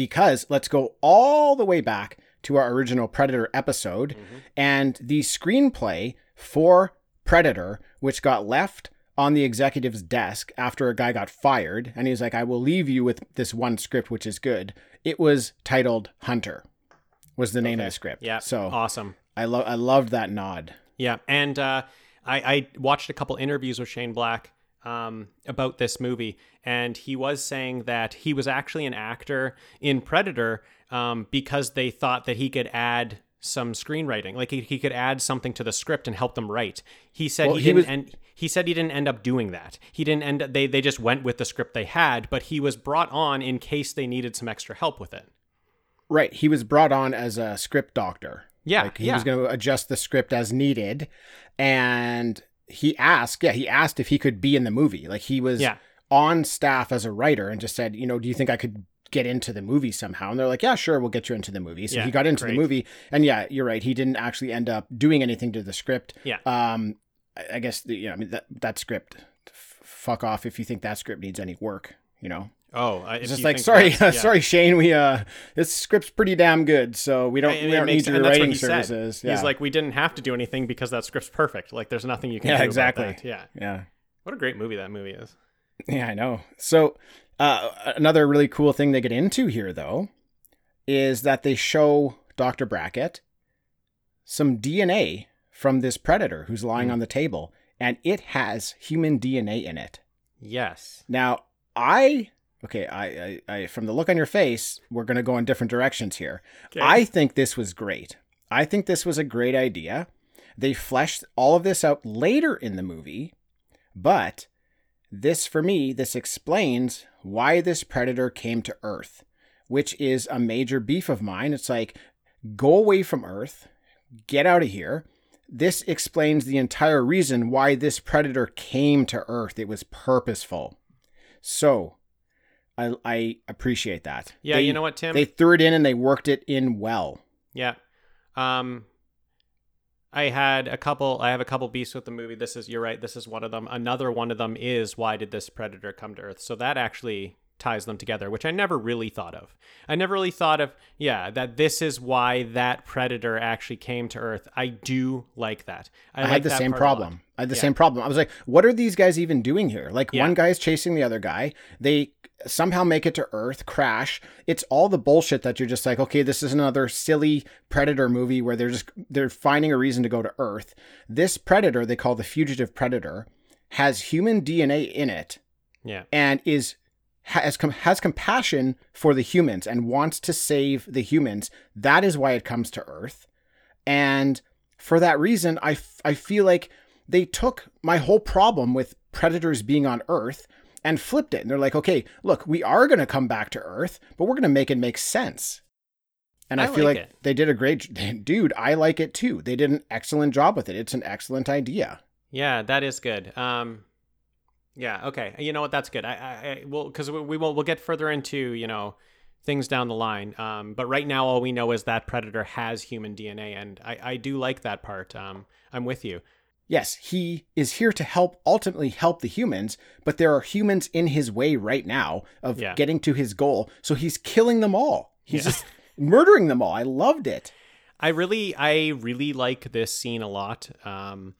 Because let's go all the way back to our original Predator episode and the screenplay for Predator, which got left on the executive's desk after a guy got fired. And he was like, I will leave you with this one script, which is good. It was titled Hunter, was the name of the script. Yeah. So awesome. I love I loved that nod. Yeah, and uh, I, I watched a couple interviews with Shane Black um, about this movie, and he was saying that he was actually an actor in Predator um, because they thought that he could add some screenwriting, like he, he could add something to the script and help them write. He said Well, he, he didn't, was- and he said he didn't end up doing that. He didn't end. They they just went with the script they had, but he was brought on in case they needed some extra help with it. Right. He was brought on as a script doctor. Yeah, Like he yeah. was going to adjust the script as needed. And he asked, yeah, he asked if he could be in the movie. Like he was Yeah. on staff as a writer and just said, you know, do you think I could get into the movie somehow? And they're like, yeah, sure, we'll get you into the movie. So Yeah, he got into great. the movie. And yeah, you're right. He didn't actually end up doing anything to the script. Yeah. Um, I guess, the, you know, I mean, that, that script, f- fuck off if you think that script needs any work, you know? Oh, It's just like, sorry, [laughs] yeah. sorry, Shane. We uh, this script's pretty damn good, so we don't And we don't need your writing he services. He's like, we didn't have to do anything because that script's perfect. Like, there's nothing you can Yeah, do. about exactly. that. Yeah. yeah. What a great movie that movie is. Yeah, I know. So, uh, another really cool thing they get into here, though, is that they show Dr. Brackett some DNA from this predator who's lying Hmm. on the table, and it has human DNA in it. Yes. Now, I. Okay, I, I, I from the look on your face, we're going to go in different directions here. I think this was great. I think this was a great idea. They fleshed all of this out later in the movie, but this, for me, this explains why this predator came to Earth, which is a major beef of mine. It's like, go away from Earth, get out of here. This explains the entire reason why this predator came to Earth. It was purposeful. So, I, I appreciate that. Yeah, They- you know what, Tim? They threw it in and they worked it in well. Yeah. Um I had a couple I have a couple beasts with the movie. This is you're right, this is one of them. Another one of them is why did this predator come to Earth? So that actually ties them together, which I never really thought of. I never really thought of yeah, that this is why that predator actually came to Earth. I do like that. I, I, like had the same part a lot. problem. I had the Yeah. same problem. I was like, what are these guys even doing here? Like Yeah. one is chasing the other guy. They somehow make it to Earth, crash. It's all the bullshit that you're just like, okay, this is another silly predator movie where they're just they're finding a reason to go to Earth. This predator they call the fugitive predator has human DNA in it Yeah. and is has has compassion for the humans and wants to save the humans. That is why it comes to Earth, and for that reason, I, f- I feel like they took my whole problem with predators being on Earth and flipped it. And they're like, okay, look, we are going to come back to Earth, but we're going to make it make sense. And I, I feel like like they did a great, [laughs] dude. I like it too. They did an excellent job with it. It's an excellent idea. Yeah, that is good. Um, yeah, okay. You know what? That's good. I, I, I well, because we, we will we'll get further into you know things down the line. Um, but right now, all we know is that Predator has human DNA, and I, I do like that part. Um, I'm with you. Yes, he is here to help ultimately help the humans, but there are humans in his way right now of Yeah. getting to his goal. So he's killing them all. He's Yeah. just murdering them all. I loved it. I really, I really like this scene a lot. Um,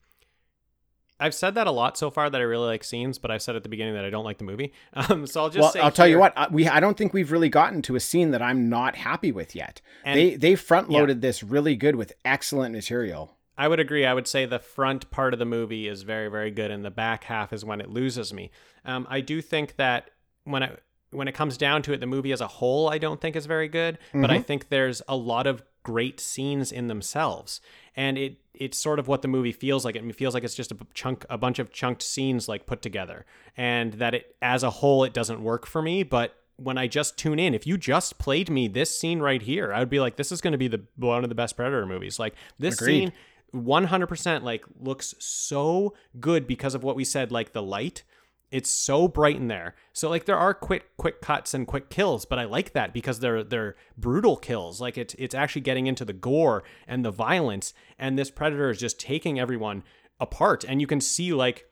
I've said that a lot so far that I really like scenes, but I've said at the beginning that I don't like the movie. [laughs] Um, so I'll just well, say I'll tell you what. I- We I don't think we've really gotten to a scene that I'm not happy with yet. And- they they front loaded this really good with excellent material. I would agree. I would say the front part of the movie is very, very good, and the back half is when it loses me. Um, I do think that when it when it comes down to it, the movie as a whole, I don't think is very good. But I think there's a lot of great scenes in themselves, and it it's sort of what the movie feels like. It feels like it's just a chunk, a bunch of chunked scenes like put together, and that it as a whole it doesn't work for me. But when I just tune in, if you just played me this scene right here, I would be like, this is going to be the one of the best Predator movies. Like this Agreed. scene 100% like looks so good because of what we said like the light it's so bright in there so like there are quick quick cuts and quick kills but i like that because they're they're brutal kills like it's it's actually getting into the gore and the violence and this predator is just taking everyone apart and you can see like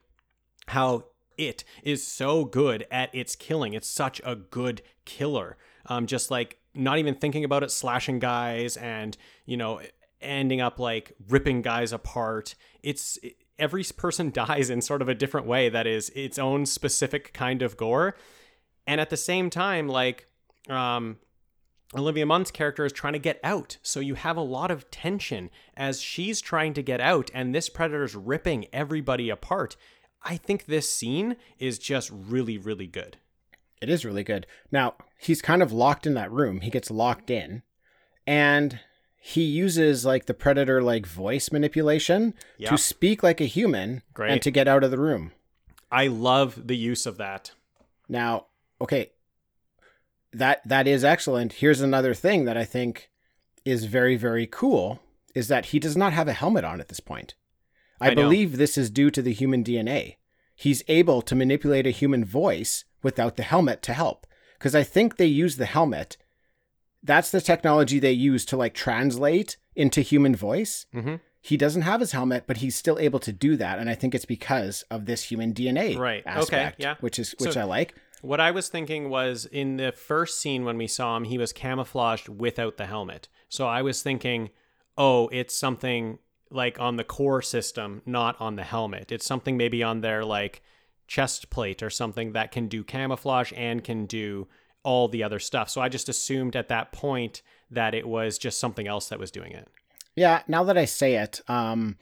how it is so good at its killing. It's such a good killer. Um, just like not even thinking about it, slashing guys and you know ending up like ripping guys apart. It's every person [laughs] dies in sort of a different way that is its own specific kind of gore, and at the same time, like um, Olivia Munn's character is trying to get out. So you have a lot of tension as she's trying to get out, and this predator's ripping everybody apart. I think this scene is just really, really good. It is really good. Now, he's kind of locked in that room. He gets locked in and he uses like the predator like voice manipulation to speak like a human Great. and to get out of the room. I love the use of that. Now, okay, that that is excellent. Here's another thing that I think is very very cool is that he does not have a helmet on at this point. I, I know. believe this is due to the human DNA. He's able to manipulate a human voice without the helmet to help because I think they use the helmet. That's the technology they use to like translate into human voice. Mm-hmm. He doesn't have his helmet, but he's still able to do that, and I think it's because of this human DNA Right. Okay, yeah. which is which So- I like. What I was thinking was in the first scene when we saw him, he was camouflaged without the helmet. So I was thinking, oh, it's something like on the core system, not on the helmet. It's something maybe on their like chest plate or something that can do camouflage and can do all the other stuff. So I just assumed at that point that it was just something else that was doing it. Yeah, now that I say it, um,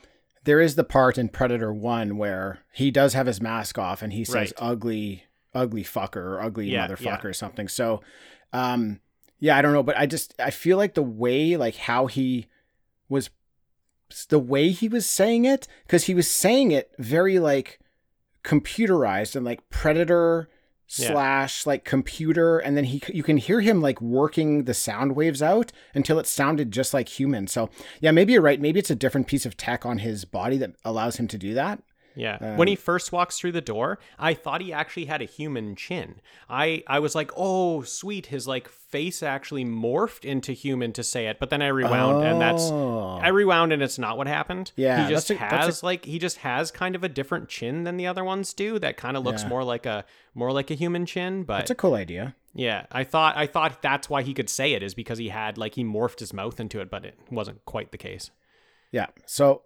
there is the part in Predator 1 where he does have his mask off and he says Right. ugly, ugly fucker or ugly Yeah, motherfucker yeah. or something. So, um, yeah, I don't know, but I just, I feel like the way, like how he was, the way he was saying it, because he was saying it very like computerized and like Predator Slash like computer and then he you can hear him like working the sound waves out until it sounded just like human. So yeah maybe you're right. Maybe it's a different piece of tech on his body that allows him to do that Yeah. when he Um, first walks through the door, I thought he actually had a human chin. I I was like, "Oh, sweet, his like face actually morphed into human to say it." But then I rewound and that's Oh. I rewound and it's not what happened. Yeah, He just a- that's a- has like he just has kind of a different chin than the other ones do that kind of looks Yeah. more like a more like a human chin, but that's a cool idea yeah, I thought I thought that's why he could say it is because he had like he morphed his mouth into it, but it wasn't quite the case. Yeah. So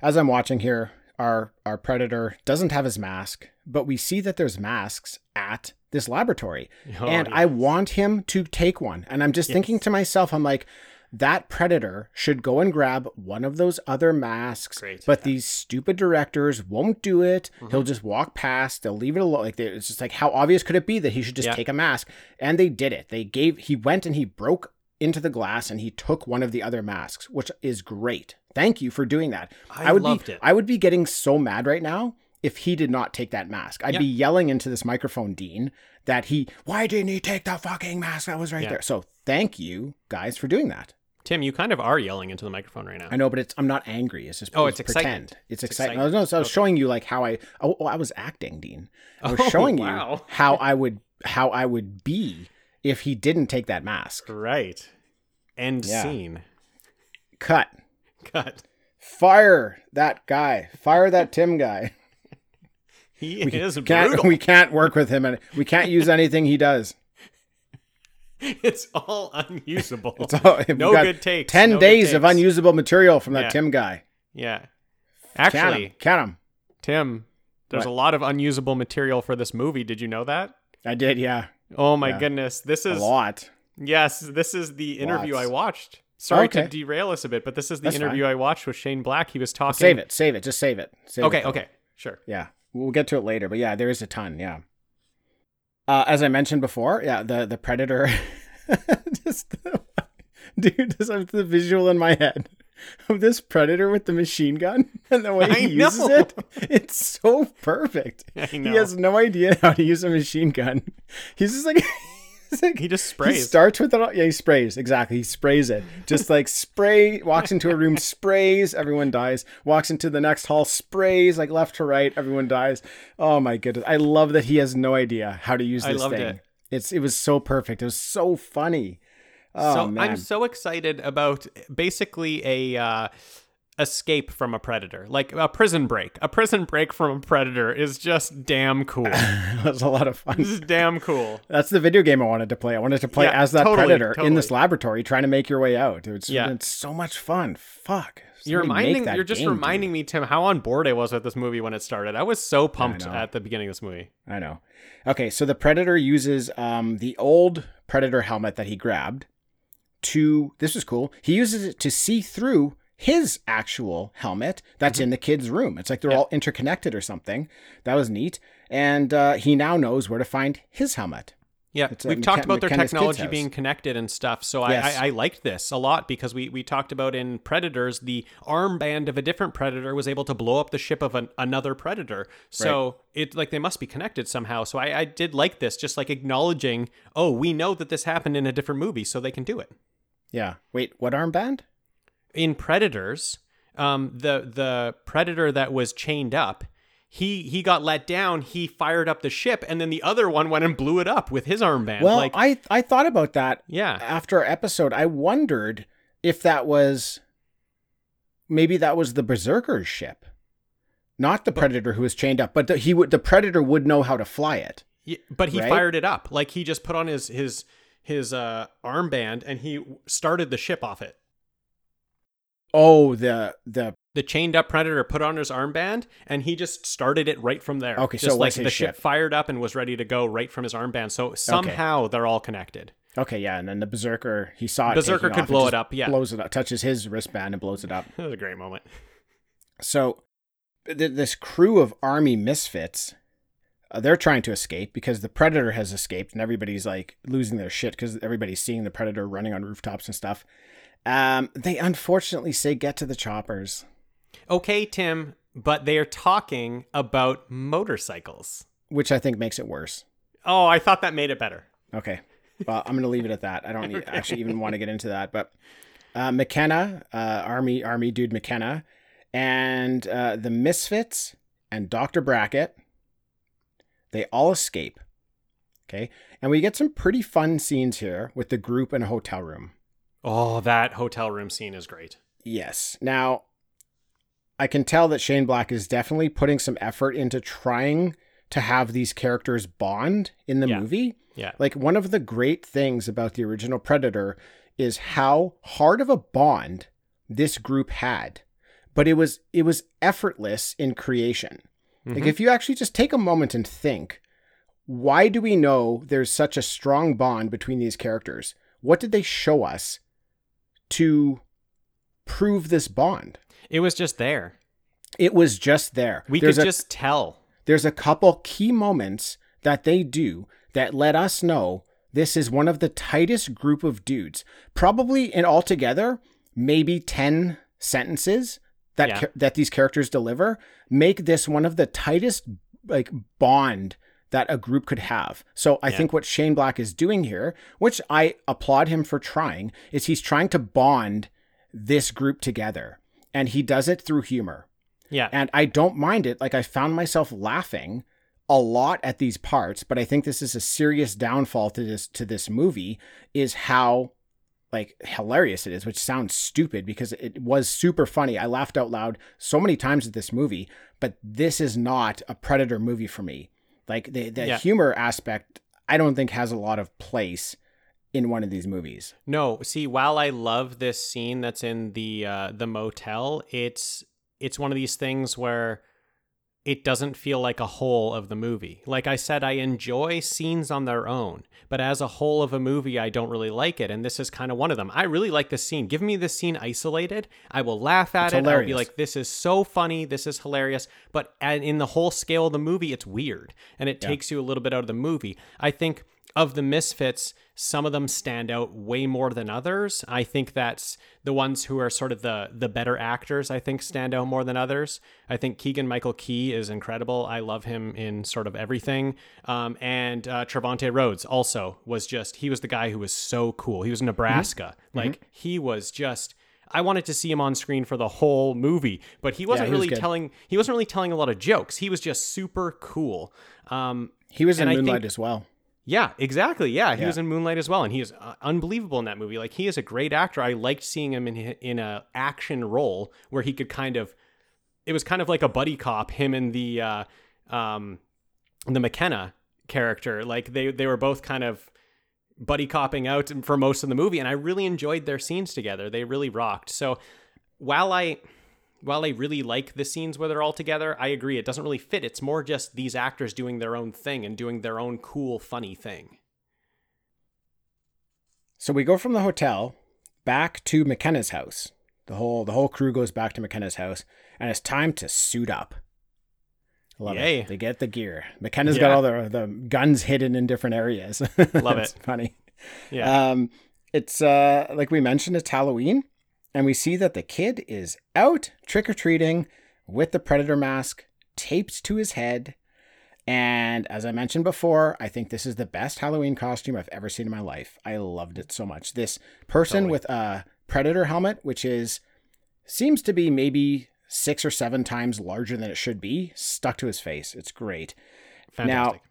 as I'm watching here, our our predator doesn't have his mask, but we see that there's masks at this laboratory. [laughs] Oh, and yeah. I want him to take one. And I'm just thinking to myself, I'm like, that predator should go and grab one of those other masks. Great, But yeah. these stupid directors won't do it. Mm-hmm. He'll just walk past. They'll leave it alone. Like they, it's just like, how obvious could it be that he should just Yeah. take a mask? And they did it. They gave. He went and he broke into the glass and he took one of the other masks, which is great. Thank you for doing that. I would loved be, it. I would be getting so mad right now if he did not take that mask. I'd Yeah. be yelling into this microphone, Dean, that he, why didn't he take the fucking mask that was right Yeah. there? So thank you guys for doing that. Tim, you kind of are yelling into the microphone right now. I know, but it's I'm not angry. It's just Oh, it's pretend. excitement. It's It's excitement. excitement. No, so I was Okay. showing you like how I oh, oh I was acting, Dean. I was [laughs] Oh, showing wow. you [laughs] how I would how I would be if he didn't take that mask. Right. End Yeah. scene. Cut. Cut. Fire that guy. Fire that Tim guy. [laughs] He We is can't brutal. we can't work with him and we can't use anything he does. [laughs] It's all unusable. It's all, no good takes. Ten no days of unusable material from that Yeah. Tim guy. Yeah. Actually. Count him. Tim, there's What? a lot of unusable material for this movie. Did you know that? I did, yeah. Oh my Yeah. goodness. This is A lot. Yes, this is the interview Lots. I watched. Sorry to derail us a bit, but this is the That's interview I watched with Shane Black. He was talking Save it. Save it. Just save it. Save Okay, it, okay. Sure. Yeah. We'll get to it later, but yeah, there is a ton, yeah. Uh, as I mentioned before, yeah, the the predator [laughs] just dude, this is the visual in my head of this predator with the machine gun [laughs] and the way I he uses know. it. It's so perfect. [laughs] I. He has no idea how to use a machine gun. He's just like like He just sprays. He starts with it. all- Yeah, he sprays. Exactly. He sprays it. Just like spray, walks into a room, [laughs] sprays, everyone dies. Walks into the next hall, sprays like left to right, everyone dies. Oh my goodness. I love that he has no idea how to use this thing. it. It's it was so perfect. It was so funny. Oh so man. I'm so excited about basically a uh, escape from a predator, like a prison break. A prison break from a predator is just damn cool. [laughs] that was a lot of fun. this is damn cool. That's the video game I wanted to play. I wanted to play Yeah, as that totally, predator in this laboratory trying to make your way out. It's, Yeah. it's so much fun. Fuck. You're reminding. You're just game, dude. reminding me, Tim, how on board I was with this movie when it started. I was so pumped at the beginning of this movie. I know. Okay, so the Predator uses um, the old Predator helmet that he grabbed to. This was cool. He uses it to see through his actual helmet that's in the kid's room. It's like they're Mm-hmm. Yeah. all interconnected or something. That was neat. And uh, he now knows where to find his helmet. Yeah, It's, uh, we've talked about their McKenna's technology being connected and stuff. So I, Yes. I, I liked this a lot because we, we talked about in Predators, the armband of a different predator was able to blow up the ship of an, another predator. So it like they must be connected somehow. So I, I did like this, just like acknowledging, oh, we know that this happened in a different movie, so they can do it. Yeah. Wait, what armband? In Predators, um, the the predator that was chained up. He, he got let down. He fired up the ship, and then the other one went and blew it up with his armband. Well, like, I I thought about that yeah, after our episode. I wondered if that was maybe that was the Berserker's ship, not the Predator who was chained up, but the, he would the Predator would know how to fly it. Y- But he Right? fired it up. Like he just put on his his his uh, armband and he started the ship off it. Oh, the the The chained up predator put on his armband and he just started it right from there. Okay, so just it like the ship ship. fired up and was ready to go right from his armband. So somehow they're all connected. okay, yeah, and then the berserker he saw it. Berserker could off, blow just it up, yeah. blows it up, touches his wristband and blows it up. [laughs] That was a great moment. So th- this crew of army misfits, uh, they're trying to escape because the predator has escaped, and everybody's like losing their shit because everybody's seeing the predator running on rooftops and stuff. Um, they unfortunately say get to the choppers. Okay, Tim, but they are talking about motorcycles. which I think makes it worse. Oh, I thought that made it better. Okay. Well, I'm going to leave it at that. I don't [laughs] need, actually even want to get into that. But uh, McKenna, uh, Army Army dude McKenna, and uh, the Misfits and Dr. Brackett, they all escape. Okay. And we get some pretty fun scenes here with the group in a hotel room. Oh, that hotel room scene is great. Yes. Now, I can tell that Shane Black is definitely putting some effort into trying to have these characters bond in the Yeah. movie. Yeah. Like one of the great things about the original Predator is how hard of a bond this group had. But it was it was effortless in creation. Like Mhm. if you actually just take a moment and think, why do we know there's such a strong bond between these characters? What did they show us to prove this bond? It was just there. It was just there. We There's could a- just tell. there's a couple key moments that they do that let us know this is one of the tightest group of dudes. Probably in altogether, maybe 10 sentences that Yeah. cha- that these characters deliver make this one of the tightest like bond that a group could have. So I Yeah. think what Shane Black is doing here, which I applaud him for trying, is he's trying to bond this group together. And he does it through humor Yeah. and I don't mind it. Like I found myself laughing a lot at these parts, but I think this is a serious downfall to this to this movie is how like hilarious it is, which sounds stupid because it was super funny. I laughed out loud so many times at this movie, but this is not a Predator movie for me. Like the the Yeah. humor aspect, I don't think has a lot of place in one of these movies. No, see, while I love this scene that's in the uh, the motel, it's it's one of these things where it doesn't feel like a whole of the movie. Like I said, I enjoy scenes on their own, but as a whole of a movie, I don't really like it. And this is kind of one of them. I really like this scene. Give me this scene isolated. I will laugh at It's it. I'll be like, this is so funny. This is hilarious. But uh, in the whole scale of the movie, it's weird and it Yeah. takes you a little bit out of the movie. I think of the misfits, some of them stand out way more than others. I think that's the ones who are sort of the the better actors. I think stand out more than others. I think Keegan Michael Key is incredible. I love him in sort of everything. Um, and uh, Trevante Rhodes also was just he was the guy who was so cool. He was in Nebraska. Like he was just. I wanted to see him on screen for the whole movie, but he wasn't he really good. telling. He wasn't really telling a lot of jokes. He was just super cool. Um, He was in Moonlight think- as well. Yeah, exactly. Yeah, he Yeah. was in Moonlight as well, and he is uh, unbelievable in that movie. Like he is a great actor. I liked seeing him in in a action role where he could kind of. It was kind of like a buddy cop. Him and the uh, um, the McKenna character. Like they they were both kind of buddy copping out for most of the movie, and I really enjoyed their scenes together. They really rocked. So while I while I really like the scenes where they're all together, I agree it doesn't really fit. It's more just these actors doing their own thing and doing their own cool, funny thing. So we go from the hotel back to McKenna's house. The whole the whole crew goes back to McKenna's house, and it's time to suit up. Love Yay. it. They get the gear. McKenna's Yeah. got all the the guns hidden in different areas. [laughs] Love it. Funny. Yeah. Um, it's uh like we mentioned, it's Halloween, and we see that the kid is out trick or treating with the predator mask taped to his head. And as I mentioned before, I think this is the best Halloween costume I've ever seen in my life. I loved it so much. This person Totally. with a predator helmet, which is seems to be maybe six or seven times larger than it should be, stuck to his face. It's great. Fantastic.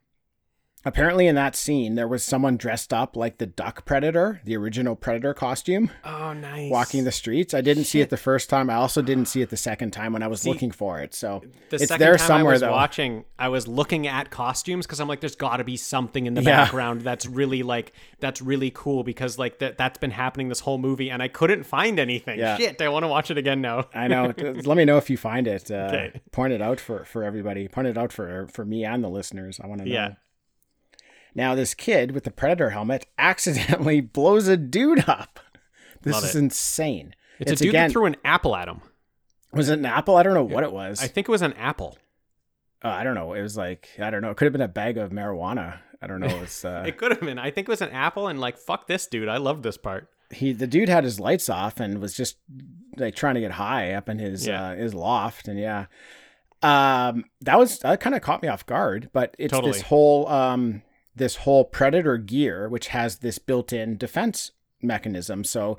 Apparently in that scene there was someone dressed up like the duck predator, the original predator costume, Oh, nice. walking the streets. I didn't see it the first time. I also didn't see it the second time when I was looking for it. So The it's second there time somewhere I was though. watching, I was looking at costumes because I'm like, there's got to be something in the Yeah. background that's really like that's really cool because like that that's been happening this whole movie and I couldn't find anything. Yeah. Shit, I want to watch it again now. I know. Let me know if you find it. [laughs] Uh, Okay. Point it out for, for everybody. Point it out for for me and the listeners. I want to know. Yeah. Now this kid with the predator helmet accidentally [laughs] blows a dude up. This Love is it. insane. It's, a dude again. that threw an apple at him. was it an apple? I don't know what it was. I think it was an apple. Uh, I don't know. It was like I don't know. It could have been a bag of marijuana. I don't know. It's [laughs] uh, It could have been. I think it was an apple and like fuck this dude. I love this part. he the dude had his lights off and was just like trying to get high up in his Yeah. uh, his loft and yeah um that was that kind of caught me off guard but it's Totally. this whole um this whole predator gear which has this built-in defense mechanism. So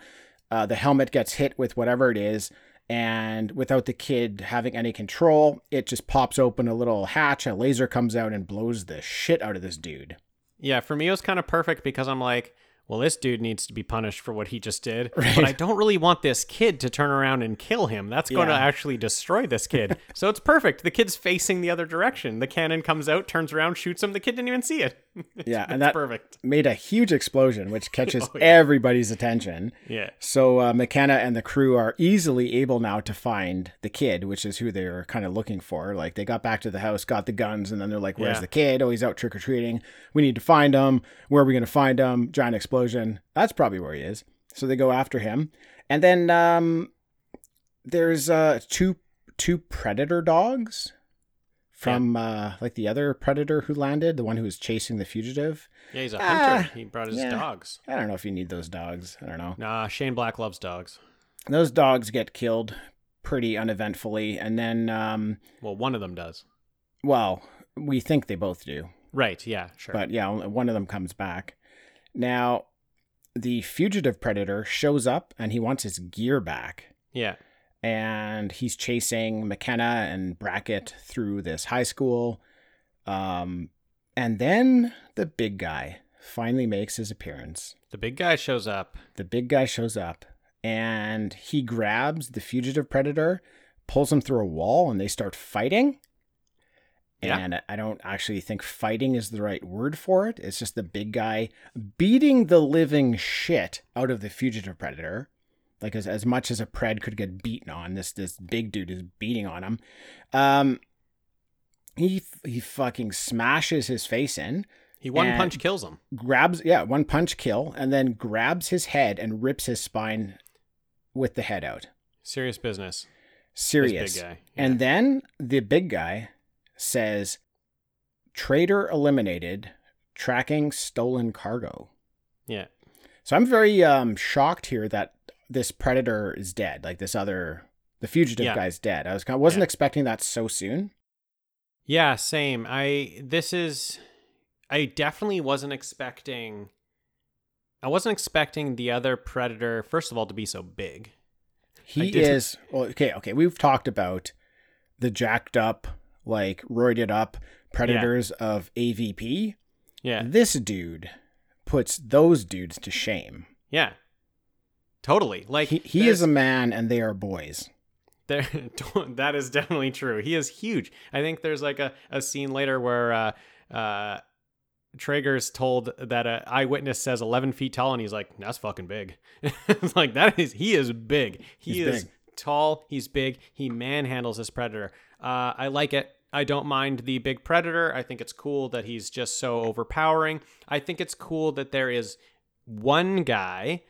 uh, the helmet gets hit with whatever it is and without the kid having any control it just pops open a little hatch a laser comes out and blows the shit out of this dude. Yeah, for me it was kind of perfect because I'm like, well, this dude needs to be punished for what he just did. Right. [laughs] But I don't really want this kid to turn around and kill him. That's going to actually destroy this kid. [laughs] so it's perfect. The kid's facing the other direction. The cannon comes out, turns around, shoots him. The kid didn't even see it. [laughs] Yeah, and that- perfect. made a huge explosion which catches Oh, yeah. everybody's attention Yeah. So uh, McKenna and the crew are easily able now to find the kid, which is who they were kind of looking for. Like they got back to the house, got the guns, and then they're like, "Where's Yeah. the kid? Oh, he's out trick or treating. We need to find him. Where are we going to find him? Giant explosion. That's probably where he is." So they go after him, and then um, there's uh, two two predator dogs from uh, like the other predator who landed, the one who was chasing the fugitive. Yeah, he's a Ah, hunter. he brought his yeah. dogs. I don't know if you need those dogs. I don't know. Nah, Shane Black loves dogs. those dogs get killed pretty uneventfully and then um Well, one of them does. well we think they both do Right. Yeah. Sure. but yeah one of them comes back now the fugitive predator shows up and he wants his gear back yeah. and he's chasing mckenna and brackett through this high school um and then the big guy finally makes his appearance The big guy shows up. the big guy shows up and he grabs the fugitive predator, pulls him through a wall, and they start fighting. Yeah. And I don't actually think fighting is the right word for it. It's just the big guy beating the living shit out of the fugitive predator. Like as, as much as a pred could get beaten on, this this big dude is beating on him. Um, he he fucking smashes his face in He one punch kills him. grabs yeah one punch kill and then grabs his head and rips his spine with the head out Serious business. Serious big guy. and then the big guy says traitor eliminated tracking stolen cargo yeah. so i'm very um shocked here that this predator is dead like this other the fugitive Yeah. guy's dead i was kind wasn't Yeah. expecting that so soon Yeah, same. I this is I definitely wasn't expecting I wasn't expecting the other predator first of all to be so big. He is well, okay. Okay, we've talked about the jacked up, like roided up predators of AVP. Yeah. This dude puts those dudes to shame. Yeah. Totally. Like He he is a man, and they are boys. There, [laughs] that is definitely true. He is huge. I think there's like a, a scene later where uh, uh, Traeger's told that an eyewitness says 11 feet tall, and he's like, "That's fucking big." [laughs] it's like that is he is big. He He's is big. tall. He's big. He manhandles this predator. Uh, I like it. I don't mind the big predator. I think it's cool that he's just so overpowering. I think it's cool that there is one guy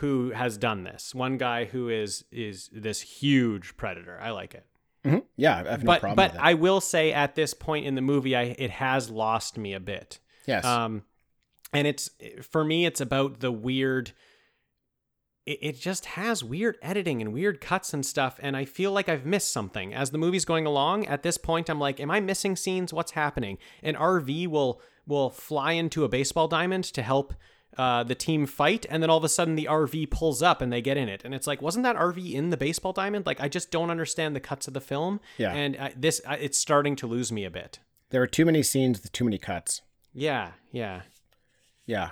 who has done this. One guy who is is this huge predator. I like it. Mhm. Yeah, I have no but problem but with that. I will say at this point in the movie, I it has lost me a bit. yes, Um, and it's for me, it's about the weird. It, it just has weird editing and weird cuts and stuff, and I feel like I've missed something as the movie's going along. At this point, I'm like, am I missing scenes? What's happening? An RV will will fly into a baseball diamond to help uh, the team fight, and then all of a sudden the RV pulls up and they get in it, and it's like, wasn't that RV in the baseball diamond? Like, I just don't understand the cuts of the film. Yeah. and uh, this uh, it's starting to lose me a bit. there are too many scenes with too many cuts. Yeah, yeah. Yeah,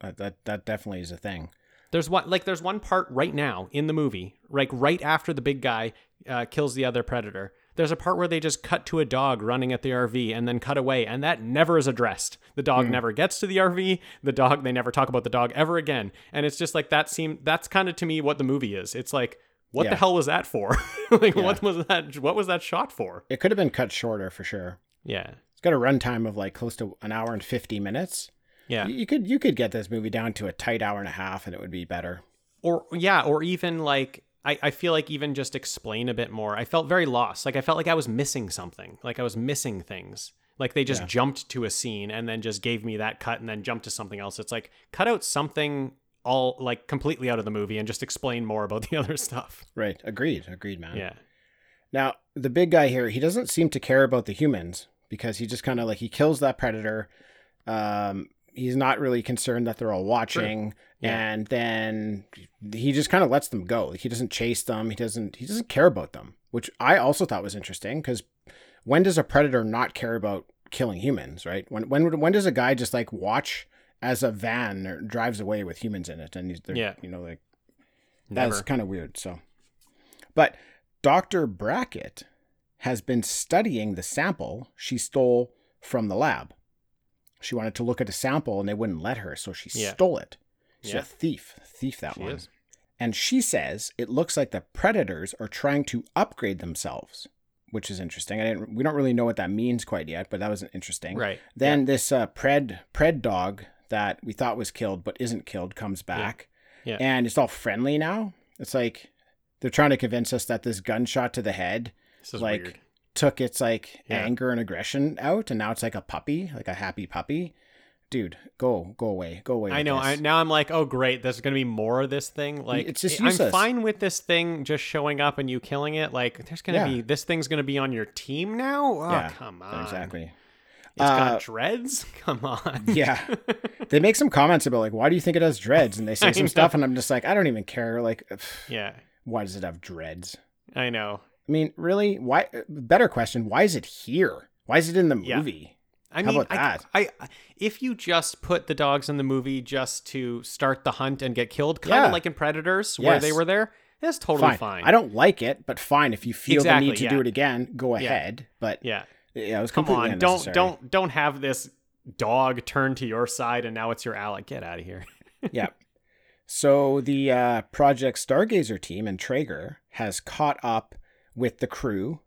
that that, that definitely is a thing. There's one like there's one part right now in the movie, like right after the big guy uh, kills the other predator. There's a part where they just cut to a dog running at the RV and then cut away, and that never is addressed. The dog never gets to the RV. The dog they never talk about the dog ever again, and it's just like that. Seem that's kind of to me what the movie is. It's like what Yeah. the hell was that for? [laughs] like Yeah. what was that? What was that shot for? It could have been cut shorter for sure. Yeah, It's got a runtime of like close to an hour and fifty minutes. Yeah. You could you could get this movie down to a tight hour and a half, and it would be better. or yeah or even like I, I feel like even just explain a bit more i felt very lost like i felt like i was missing something like i was missing things like they just Yeah. jumped to a scene and then just gave me that cut and then jumped to something else it's like cut out something all like completely out of the movie and just explain more about [laughs] the other stuff Right. Agreed. Agreed, man. yeah Now, the big guy here, he doesn't seem to care about the humans because he just kind of like he kills that predator. Um, he's not really concerned that they're all watching, Yeah. and then he just kind of lets them go. Like, he doesn't chase them. He doesn't. He doesn't care about them, which I also thought was interesting because when does a predator not care about killing humans? Right? When when when does a guy just like watch as a van or drives away with humans in it, and he's Yeah. you know like that's kind of weird. So, but Dr. Brackett has been studying the sample she stole from the lab. She wanted to look at a sample and they wouldn't let her, so she Yeah. stole it. She's Yeah. a thief. Thief that She one. is. And she says it looks like the predators are trying to upgrade themselves, which is interesting. I didn't we don't really know what that means quite yet, but that was interesting. right Then this uh, pred pred dog that we thought was killed but isn't killed comes back, Yeah. and it's all friendly now. It's like they're trying to convince us that this gunshot to the head this is like weird took its like Yeah. anger and aggression out, and now it's like a puppy, like a happy puppy. Dude, go go away, go away. I know. I, now I'm like, oh great, there's gonna be more of this thing. Like, It's just I'm fine with this thing just showing up and you killing it. Like, there's gonna Yeah. be this thing's gonna be on your team now. Oh, Yeah, come on. exactly. It's Uh, got dreads. [laughs] Come on. Yeah. [laughs] they make some comments about like, why do you think it has dreads? And they say [laughs] some stuff, and I'm just like, I don't even care. Like, pff, [sighs] yeah. why does it have dreads? I know. I mean, really? Why? Better question. Why is it here? Why is it in the Yeah. movie? I How mean, about I, that? I, if you just put the dogs in the movie just to start the hunt and get killed, kind Yeah. of like in Predators, where they were there, that's totally fine. fine. I don't like it, but fine. If you feel Exactly, the need to yeah. do it again, go Yeah. ahead. But Yeah. yeah, it was Come on. Don't don't don't have this dog turn to your side and now it's your ally. Get out of here. [laughs] yeah. So the uh, Project Stargazer team and Traeger has caught up with the crew,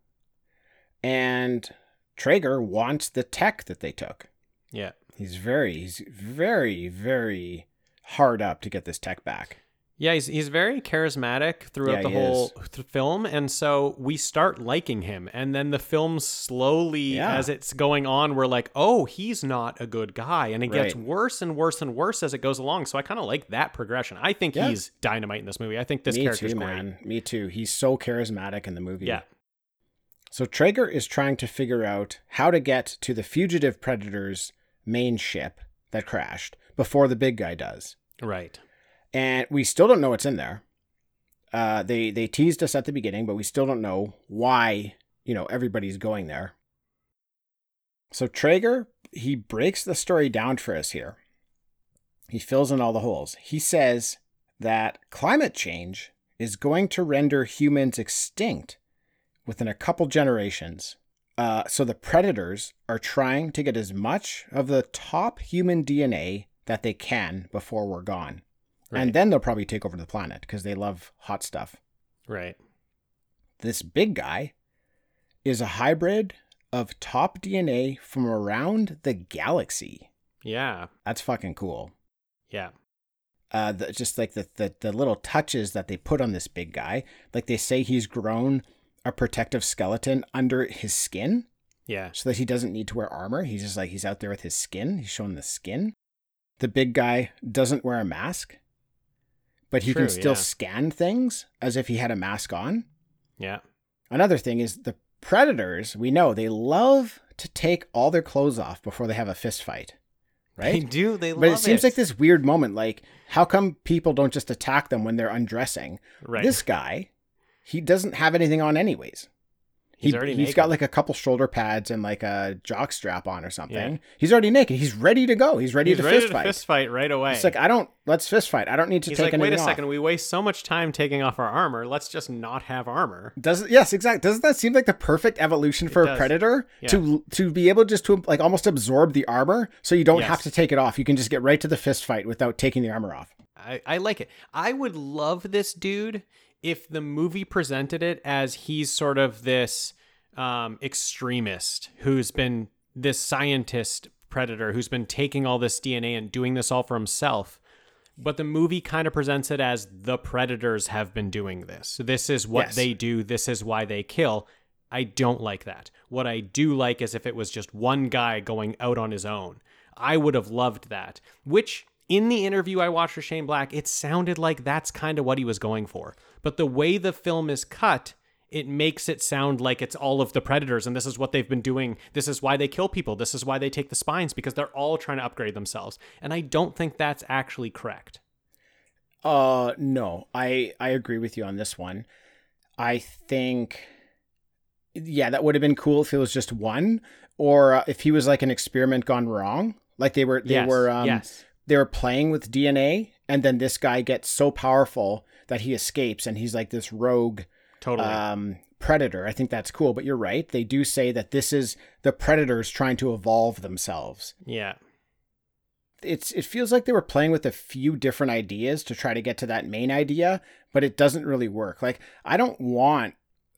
and Traeger wants the tech that they took. Yeah. He's very, he's very, very hard up to get this tech back. Yeah, he's he's very charismatic throughout Yeah, the whole th- film, and so we start liking him, and then the film slowly, Yeah. as it's going on, we're like, oh, he's not a good guy, and it gets worse and worse and worse as it goes along. So I kind of like that progression. I think Yeah. he's dynamite in this movie. I think this Me character's too, great. man. Me too. He's so charismatic in the movie. Yeah, So Traeger is trying to figure out how to get to the fugitive predator's main ship that crashed before the big guy does. right. And we still don't know what's in there. Uh, they they teased us at the beginning, but we still don't know why you know everybody's going there. So Traeger he breaks the story down for us here. He fills in all the holes. He says that climate change is going to render humans extinct within a couple generations. Uh, so the predators are trying to get as much of the top human DNA that they can before we're gone. Right. And then they'll probably take over the planet because they love hot stuff. right. This big guy is a hybrid of top DNA from around the galaxy. Yeah. That's fucking cool. Yeah. Uh, the, just like the, the the little touches that they put on this big guy, like they say he's grown a protective skeleton under his skin, Yeah. so that he doesn't need to wear armor. He's just like he's out there with his skin. He's showing the skin. The big guy doesn't wear a mask, but he True, can still yeah. scan things as if he had a mask on. Yeah. Another thing is the predators, we know they love to take all their clothes off before they have a fist fight. Right? They do. They But love it seems like this weird moment like how come people don't just attack them when they're undressing? Right. This guy, he doesn't have anything on anyways. He's he, already he's naked. got like a couple shoulder pads and like a jock strap on or something. Yeah. He's already naked. He's ready to go. He's ready He's to ready fist to fight. fist fight right away. It's like I don't. Let's fist fight. I don't need to He's take like, wait a second, off. we waste so much time taking off our armor. Let's just not have armor. Does? Yes, exactly. Doesn't that seem like the perfect evolution for a predator Yeah. to to be able just to like almost absorb the armor, so you don't Yes. have to take it off. You can just get right to the fist fight without taking the armor off. I, I like it. I would love this dude if the movie presented it as he's sort of this um, extremist who's been this scientist predator who's been taking all this DNA and doing this all for himself. But the movie kind of presents it as the predators have been doing this. This is what Yes. they do. This is why they kill. I don't like that. What I do like is if it was just one guy going out on his own. I would have loved that. Which in the interview I watched with Shane Black, it sounded like that's kind of what he was going for. But the way the film is cut, it makes it sound like it's all of the predators and this is what they've been doing. This is why they kill people. This is why they take the spines because they're all trying to upgrade themselves. And I don't think that's actually correct. Uh, no, I I agree with you on this one. I think, yeah, that would have been cool if it was just one, or uh, if he was like an experiment gone wrong. Like they were, they yes. were, um, yes. They were playing with DNA, and then this guy gets so powerful that he escapes, and he's like this rogue Totally. um, predator. I think that's cool. But you're right; they do say that this is the predators trying to evolve themselves. yeah. It's it feels like they were playing with a few different ideas to try to get to that main idea, but it doesn't really work. Like I don't want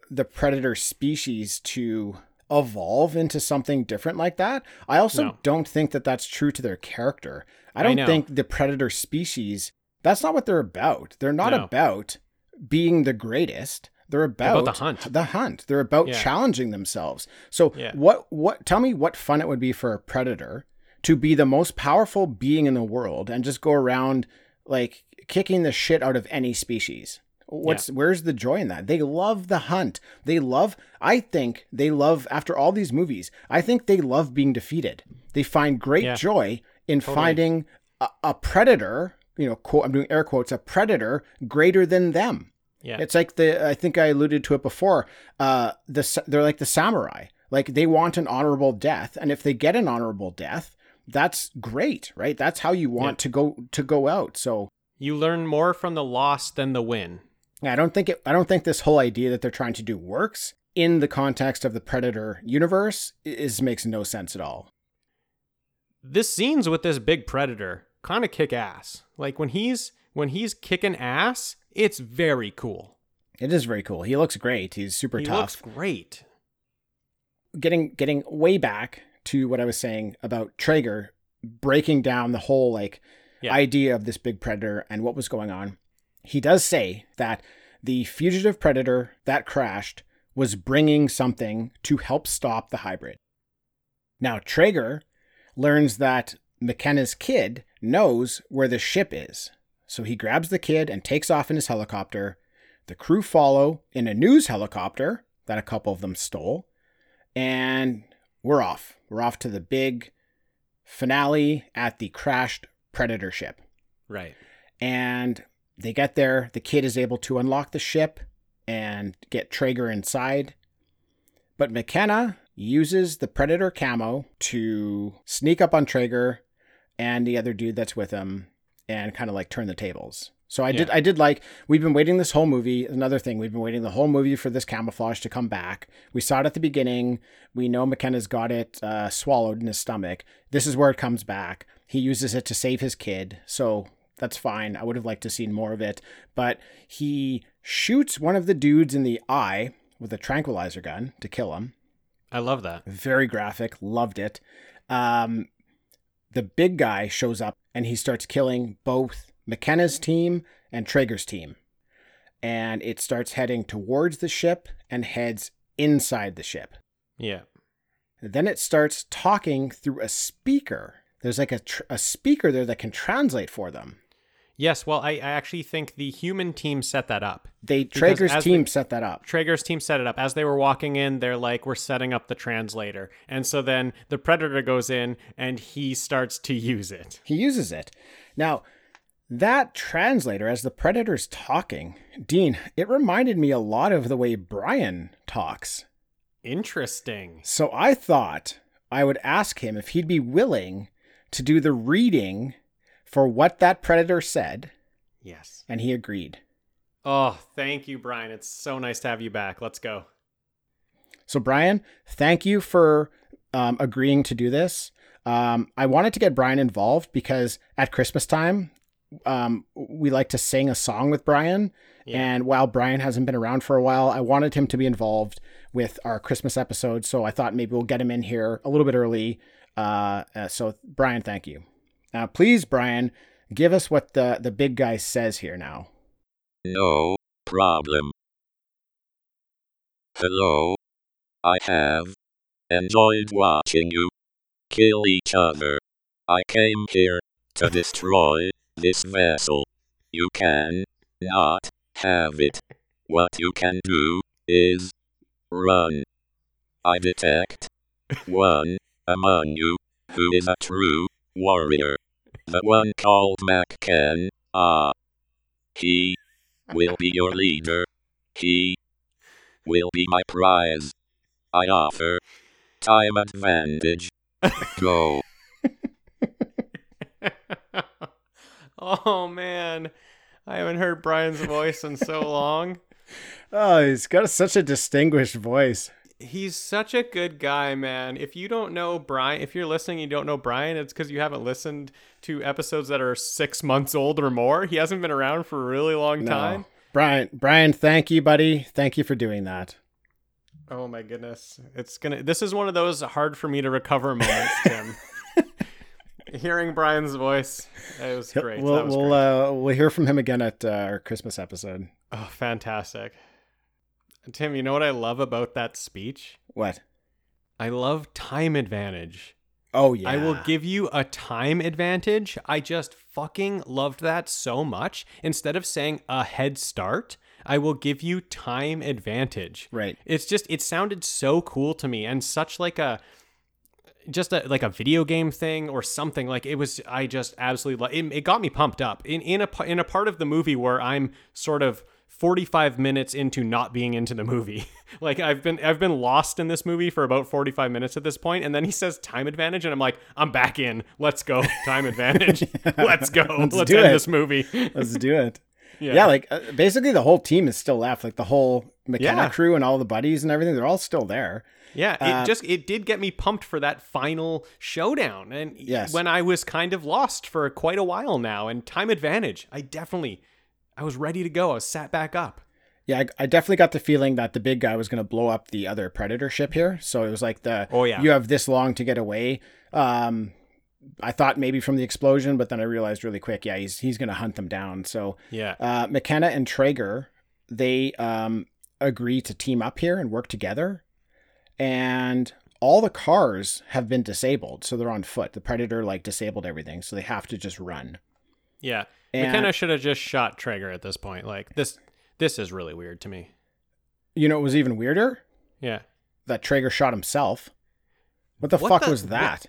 the predator species to evolve into something different like that. I also No. don't think that that's true to their character. I I don't know. think the predator species that's not what they're about. They're not No. about being the greatest. They're about, about the hunt. The hunt. They're about Yeah. challenging themselves. So Yeah. what what tell me what fun it would be for a predator to be the most powerful being in the world and just go around like kicking the shit out of any species. What's where's the joy in that? They love the hunt. They love I think they love after all these movies, I think they love being defeated. They find great Yeah. joy in finding a, a predator, you know, quote, I'm doing air quotes, a predator greater than them. Yeah. It's like the I think I alluded to it before. Uh, the they're like the samurai. Like they want an honorable death, and if they get an honorable death, that's great, right? That's how you want Yeah. to go to go out. So you learn more from the loss than the win. I don't think it. I don't think this whole idea that they're trying to do works in the context of the Predator universe is makes no sense at all. This scenes with this big predator kind of kick ass. Like when he's when he's kicking ass, it's very cool. It is very cool. He looks great. He's super tough. he tough. looks great. getting getting way back to what I was saying about Traeger breaking down the whole like Yeah. idea of this big predator and what was going on. He does say that the fugitive predator that crashed was bringing something to help stop the hybrid. Now Traeger learns that McKenna's kid knows where the ship is. So he grabs the kid and takes off in his helicopter. The crew follow in a news helicopter that a couple of them stole and we're off. We're off to the big finale at the crashed Predator ship. Right. And they get there. The kid is able to unlock the ship and get Traeger inside. But McKenna uses the Predator camo to sneak up on Traeger and the other dude that's with him and kind of like turn the tables. So I did I did like we've been waiting this whole movie. Another thing, we've been waiting the whole movie for this camouflage to come back. We saw it at the beginning. We know McKenna's got it uh, swallowed in his stomach. This is where it comes back. He uses it to save his kid. So that's fine. I would have liked to seen more of it, but he shoots one of the dudes in the eye with a tranquilizer gun to kill him. I love that. Very graphic. Loved it. Um, the big guy shows up and he starts killing both McKenna's team and Traeger's team. And it starts heading towards the ship and heads inside the ship. Yeah. Then it starts talking through a speaker. There's like a, tr- a speaker there that can translate for them. Yes, well, I, I actually think the human team set that up. They Traeger's team set that up. Traeger's team set it up. As they were walking in, they're like, we're setting up the translator. And so then the predator goes in and he starts to use it. He uses it. Now, that translator, as the Predator's talking, Dean, it reminded me a lot of the way Brian talks. Interesting. So I thought I would ask him if he'd be willing to do the reading for what that predator said, Yes. and he agreed. Oh, thank you, Brian. It's so nice to have you back. Let's go. So, Brian, thank you for um, agreeing to do this. Um, I wanted to get Brian involved because at Christmas time, um, we like to sing a song with Brian. Yeah. And while Brian hasn't been around for a while, I wanted him to be involved with our Christmas episode. So I thought maybe we'll get him in here a little bit early. Uh, uh, so, Brian, thank you. Now, please, Brian, give us what the, the big guy says here now. No problem. Hello. I have enjoyed watching you kill each other. I came here to destroy this vessel. You can not have it. What you can do is run. I detect [laughs] one among you who is a true warrior. The one called McCann. Ah. He will be your leader. He will be my prize. I offer time advantage. [laughs] Go. [laughs] oh man, I haven't heard Brian's voice in so long. [laughs] Oh, he's got such a distinguished voice. He's such a good guy, man. If you don't know Brian, if you're listening, and you don't know Brian, it's because you haven't listened to episodes that are six months old or more. He hasn't been around for a really long time. Brian, Brian, thank you, buddy. Thank you for doing that. Oh my goodness, it's gonna. This is one of those hard for me to recover moments, Tim. [laughs] Hearing Brian's voice, it was great. We'll was we'll great. uh, we'll hear from him again at uh, our Christmas episode. oh, fantastic. Tim, you know what I love about that speech? What? I love time advantage. Oh yeah. I will give you a time advantage. I just fucking loved that so much. Instead of saying a head start, I will give you time advantage. Right. It's just it sounded so cool to me and such like a just a, like a video game thing or something like it was I just absolutely lo- it, it got me pumped up in in a in a part of the movie where I'm sort of 45 minutes into not being into the movie. [laughs] like I've been I've been lost in this movie for about 45 minutes at this point and then he says time advantage and I'm like I'm back in. Let's go. Time [laughs] advantage. [laughs] Let's go. Let's Let's, do end it. this movie. Let's do it. Yeah. Yeah, like uh, basically the whole team is still left. Like the whole McKenna Yeah. crew and all the buddies and everything, they're all still there. Yeah, it Uh, just it did get me pumped for that final showdown, and Yes. when I was kind of lost for quite a while now, and time advantage, I definitely, I was ready to go. I was sat back up. Yeah, I, I definitely got the feeling that the big guy was going to blow up the other predator ship here. So it was like the Oh, yeah. you have this long to get away. Um, I thought maybe from the explosion, but then I realized really quick, yeah, he's he's going to hunt them down. So Yeah, uh, McKenna and Traeger, they um, agree to team up here and work together. And all the cars have been disabled, so they're on foot. The predator like disabled everything, so they have to just run. Yeah. And- McKenna should have just shot Traeger at this point. Like this, this is really weird to me. You know, it was even weirder Yeah. that Traeger shot himself. What the What fuck the- was that?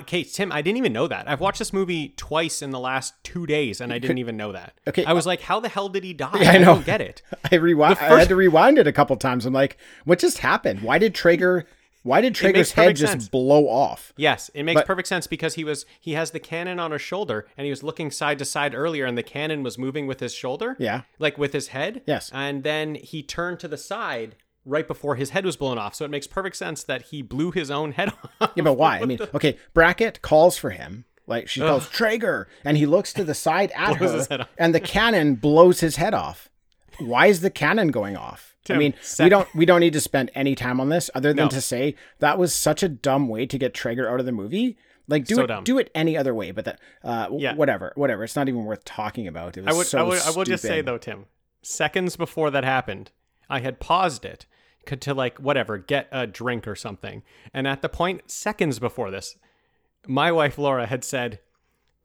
Okay, Tim, I didn't even know that. I've watched this movie twice in the last two days, and I didn't even know that. Okay, I was uh, like, how the hell did he die? [laughs] Yeah, I know. don't get it. [laughs] I rewind. The I had to rewind it a couple times. I'm like, what just happened? Why did Traeger? Why did Traeger's head just sense. blow off? Yes, it makes But- perfect sense because he was he has the cannon on his shoulder and he was looking side to side earlier and the cannon was moving with his shoulder. Yeah. Like with his head. Yes. And then he turned to the side right before his head was blown off. So it makes perfect sense that he blew his own head [laughs] off. Yeah, but why? I mean, [laughs] okay, Brackett calls for him. Like she calls Traeger, and he looks to the side at [laughs] her, his head off. and the cannon blows his head off. Why is the cannon going off? I Tim, mean, we don't we don't need to spend any time on this other than No. to say that was such a dumb way to get Traeger out of the movie. Like do So it dumb. do it any other way, but that uh Yeah. whatever, whatever. It's not even worth talking about. It was I would, so I would, I will just say though, Tim, seconds before that happened, I had paused it to like whatever, get a drink or something. And at the point seconds before this, my wife Laura had said,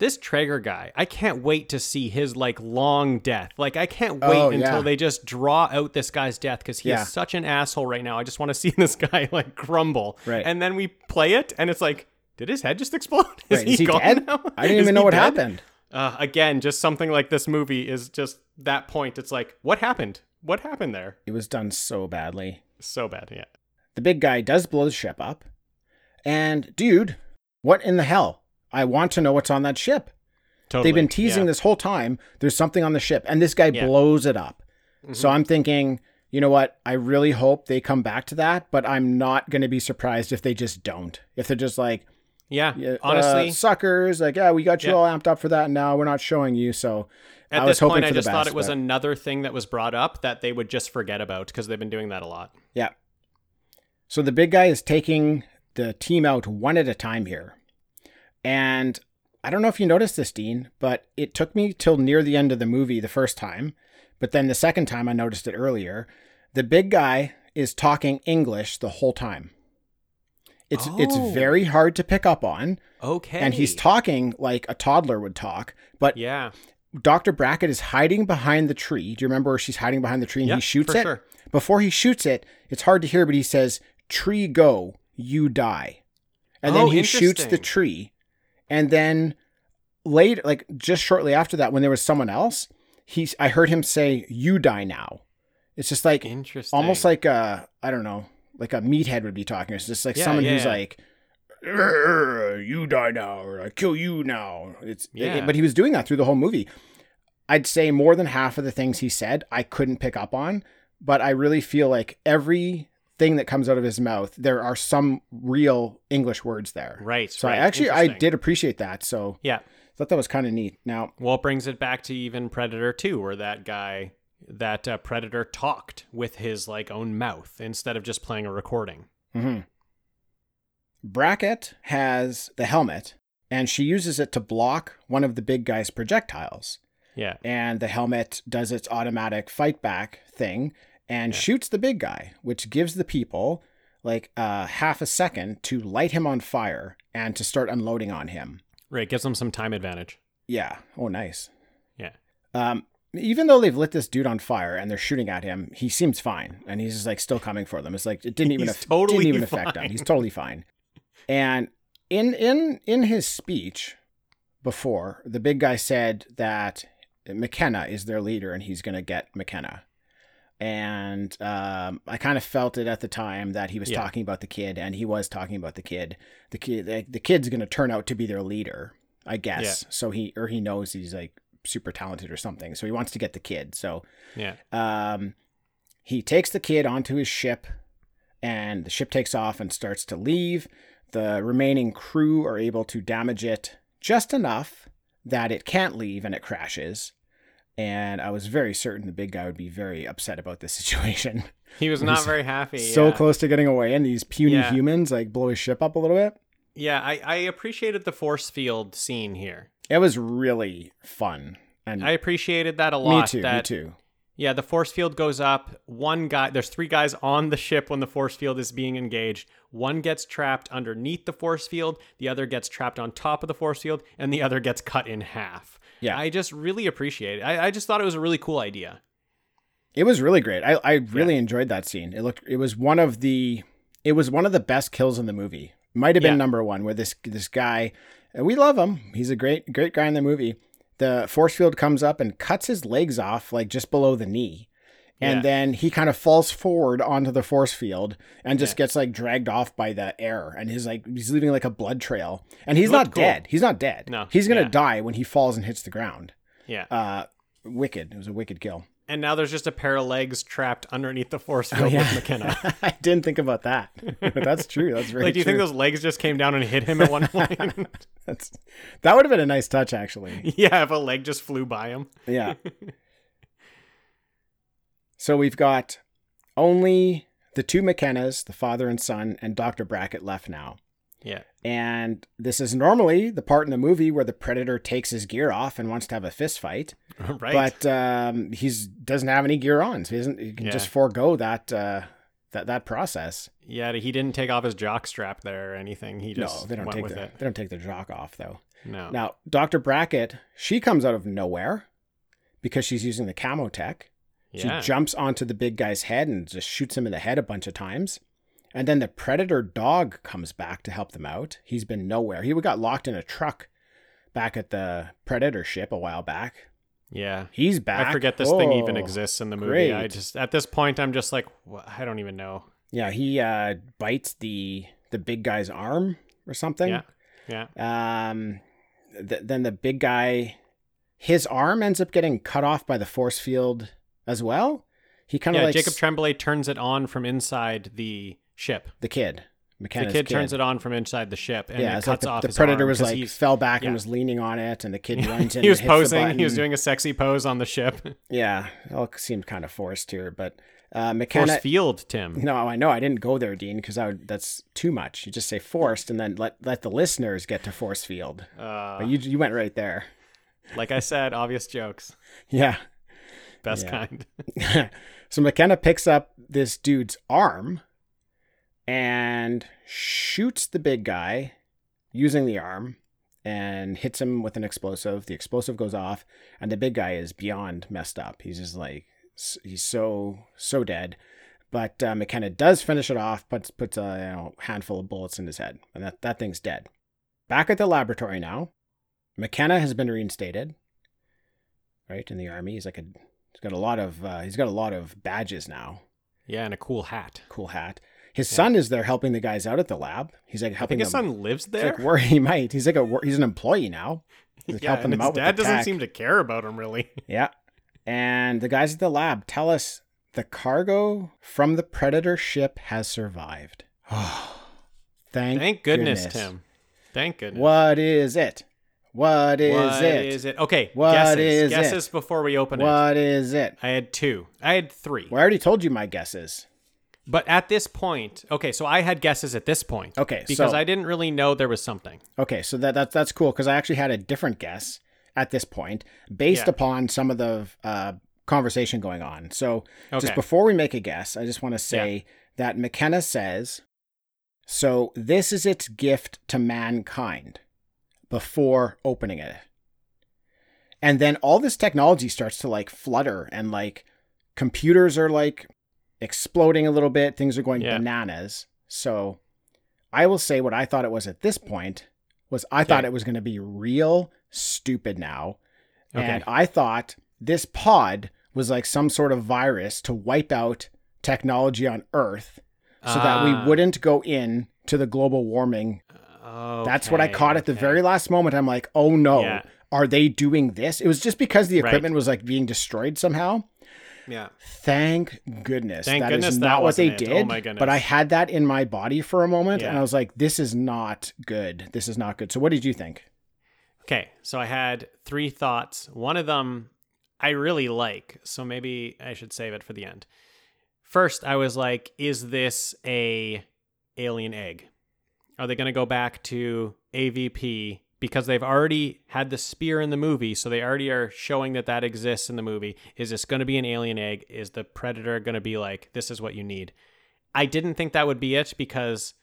"This Traeger guy, I can't wait to see his like long death. Like I can't wait Oh, until yeah. they just draw out this guy's death because he Yeah. is such an asshole right now. I just want to [laughs] see this guy like crumble. Right. And then we play it, and it's like." Did his head just explode? [laughs] Is Right, is he gone dead? now? I didn't [laughs] Is even know what dead? happened. Uh, again, just something like this movie is just that point. It's like, what happened? What happened there? It was done so badly. So bad. Yeah. the big guy does blow the ship up. And dude, what in the hell? I want to know what's on that ship. Totally. They've been teasing yeah. this whole time. There's something on the ship, and this guy Yeah. blows it up. Mm-hmm. So I'm thinking, you know what? I really hope they come back to that, but I'm not going to be surprised if they just don't. If they're just like, Yeah, yeah, honestly, uh, suckers, like, yeah, we got you Yeah. all amped up for that. and Now we're not showing you. So at I this was hoping point, for I just thought it was but- another thing that was brought up that they would just forget about because they've been doing that a lot. Yeah. So the big guy is taking the team out one at a time here. And I don't know if you noticed this, Dean, but it took me till near the end of the movie the first time. But then the second time I noticed it earlier. The big guy is talking English the whole time. It's it's Oh. very hard to pick up on. Okay, And he's talking like a toddler would talk. But yeah, Dr. Brackett is hiding behind the tree. Do you remember where she's hiding behind the tree and Yeah, he shoots it? sure. Before he shoots it, it's hard to hear, but he says, Tree go, you die. And then Oh, he shoots the tree. And then later, like just shortly after that, when there was someone else, he's I heard him say, You die now. It's just like interesting. almost like a I don't know, like a meathead would be talking. It's just like Yeah, someone yeah, who's like you die now or I kill you now. It's Yeah. but he was doing that through the whole movie. I'd say more than half of the things he said I couldn't pick up on, but I really feel like every thing that comes out of his mouth, there are some real English words there. right. So right. I actually I did appreciate that. So Yeah. thought that was kind of neat. Now Well, it brings it back to even Predator 2, where that guy, that uh, Predator talked with his like own mouth instead of just playing a recording. hmm Brackett has the helmet, and she uses it to block one of the big guy's projectiles. Yeah. And the helmet does its automatic fight back thing and shoots the big guy, which gives the people like uh, half a second to light him on fire and to start unloading on him. Right. Gives them some time advantage. Yeah. Oh, nice. Yeah. Um, even though they've lit this dude on fire and they're shooting at him, he seems fine, and he's just like still coming for them. It's like it didn't even aff- totally didn't even affect him. He's totally fine. And in in in his speech before, the big guy said that McKenna is their leader and he's going to get McKenna. And um, I kind of felt it at the time that he was Yeah. talking about the kid, and he was talking about the kid. The kid, the, the kid's going to turn out to be their leader, I guess. So he or he knows he's like super talented or something. So he wants to get the kid. So Yeah. um, he takes the kid onto his ship, and the ship takes off and starts to leave. The remaining crew are able to damage it just enough that it can't leave and it crashes. And I was very certain the big guy would be very upset about this [laughs] situation. He was not was very happy. so yeah. close to getting away, and these puny Yeah. humans like blow his ship up a little bit. Yeah. I, I appreciated the force field scene here. It was really fun. And I appreciated that a lot. me too, that, me too. Yeah, the force field goes up. One guy, there's three guys on the ship when the force field is being engaged. One gets trapped underneath the force field, the other gets trapped on top of the force field, and the other gets cut in half. Yeah. I just really appreciate it. I, I just thought it was a really cool idea. It was really great. I, I really enjoyed that scene. It looked it was one of the it was one of the best kills in the movie. Might have been Yeah. number one where this this guy we love him. He's a great great guy in the movie. The force field comes up and cuts his legs off like just below the knee. And Yeah. then he kind of falls forward onto the force field and just Yeah. gets like dragged off by the air and he's like he's leaving like a blood trail. And he's not cool. dead. He's not dead. No, He's gonna yeah. die when he falls and hits the ground. Yeah. Uh wicked. It was a wicked kill. and now there's just a pair of legs trapped underneath the force Oh, field yeah. with McKenna. [laughs] I didn't think about that. But [laughs] that's true. That's very like, do you true. think those legs just came down and hit him at one [laughs] point? That's that would have been a nice touch, actually. yeah, if a leg just flew by him. Yeah. So we've got only the two McKennas, the father and son, and Dr. Brackett left now. Yeah. And this is normally the part in the movie where the predator takes his gear off and wants to have a fist fight. [laughs] right. But um, he's doesn't have any gear on, so he doesn't. He can Yeah. just forego that uh, that that process. yeah, he didn't take off his jock strap there or anything. He just no, they don't went take with the it. they don't take the jock off though. No. Now, Dr. Brackett, she comes out of nowhere because she's using the camo tech. Yeah. She jumps onto the big guy's head and just shoots him in the head a bunch of times. And then the predator dog comes back to help them out. He's been nowhere. He got locked in a truck back at the predator ship a while back. yeah. He's back. I forget this thing even Oh, exists in the movie. Great. I just at this point I'm just like I don't even know. Yeah, he uh, bites the the big guy's arm or something. Yeah. Yeah. Um, th- then the big guy, his arm ends up getting cut off by the force field as well. He kind of Yeah, like Jacob s- Tremblay turns it on from inside the ship. the kid. The McKenna's kid, turns it on from inside the ship, and yeah, it it's like cuts the, off the predator was like fell back yeah. and was leaning on it, and the kid [laughs] runs in. he was and hits the posing. He was doing a sexy pose on the ship. [laughs] Yeah, it all seemed kind of forced here, but uh, Force McKenna. field, Tim. [laughs] No, I know I didn't go there, Dean, because I would, that's too much. You just say forced, and then let let the listeners get to force field. Uh, But you you went right there. like I said, obvious jokes, Yeah. Best Yeah. kind. [laughs] so McKenna picks up this dude's arm and shoots the big guy using the arm and hits him with an explosive. The explosive goes off, and the big guy is beyond messed up. He's just like he's so so dead. But uh, McKenna does finish it off, puts puts a you know, handful of bullets in his head, and that, that thing's dead. Back at the laboratory now, McKenna has been reinstated. Right in the army, he's like a he's got a lot of uh, he's got a lot of badges now. Yeah, and a cool hat. Cool hat. His Yeah. son is there helping the guys out at the lab. He's like I helping think his son lives there. like [laughs] where he might. He's like a he's an employee now. [laughs] He's yeah, helping and them his out dad doesn't tech. seem to care about him really. [laughs] Yeah. And the guys at the lab tell us the cargo from the Predator ship has survived. [sighs] Thank, Thank goodness, Tim. Thank goodness. What is it? What is What it? is it? Okay, What guesses. is it? guesses before we open it. What is it? I had two. I had three. Well, I already told you my guesses. But at this point, okay, so I had guesses at this point. Okay, Because so- I didn't really know there was something. Okay, so that, that that's cool because I actually had a different guess at this point based Yeah. upon some of the uh, conversation going on. So just before we make a guess, I just want to say that McKenna says, "So this is its gift to mankind," before opening it, and then all this technology starts to like flutter and like computers are like exploding a little bit. Things are going Yeah. bananas. So I will say what I thought it was at this point was I thought it was going to be real stupid now. Okay. And I thought this pod was like some sort of virus to wipe out technology on Earth so that we Ah. wouldn't go in to the global warming. That's what I Okay, caught at the okay. very last moment. I'm like, oh no, Yeah. are they doing this? It was just because the Right. equipment was like being destroyed somehow. Yeah. Thank goodness. Thank that is goodness that not what they it. Oh did. Oh my goodness. But I had that in my body for a moment and I was like, this is not good. This is not good. So what did you think? Okay, so I had three thoughts. One of them I really like, so maybe I should save it for the end. First, I was like, is this a alien egg? Are they going to go back to AVP because they've already had the spear in the movie, so they already are showing that that exists in the movie. Is this going to be an alien egg? Is the predator going to be like, this is what you need? I didn't think that would be it because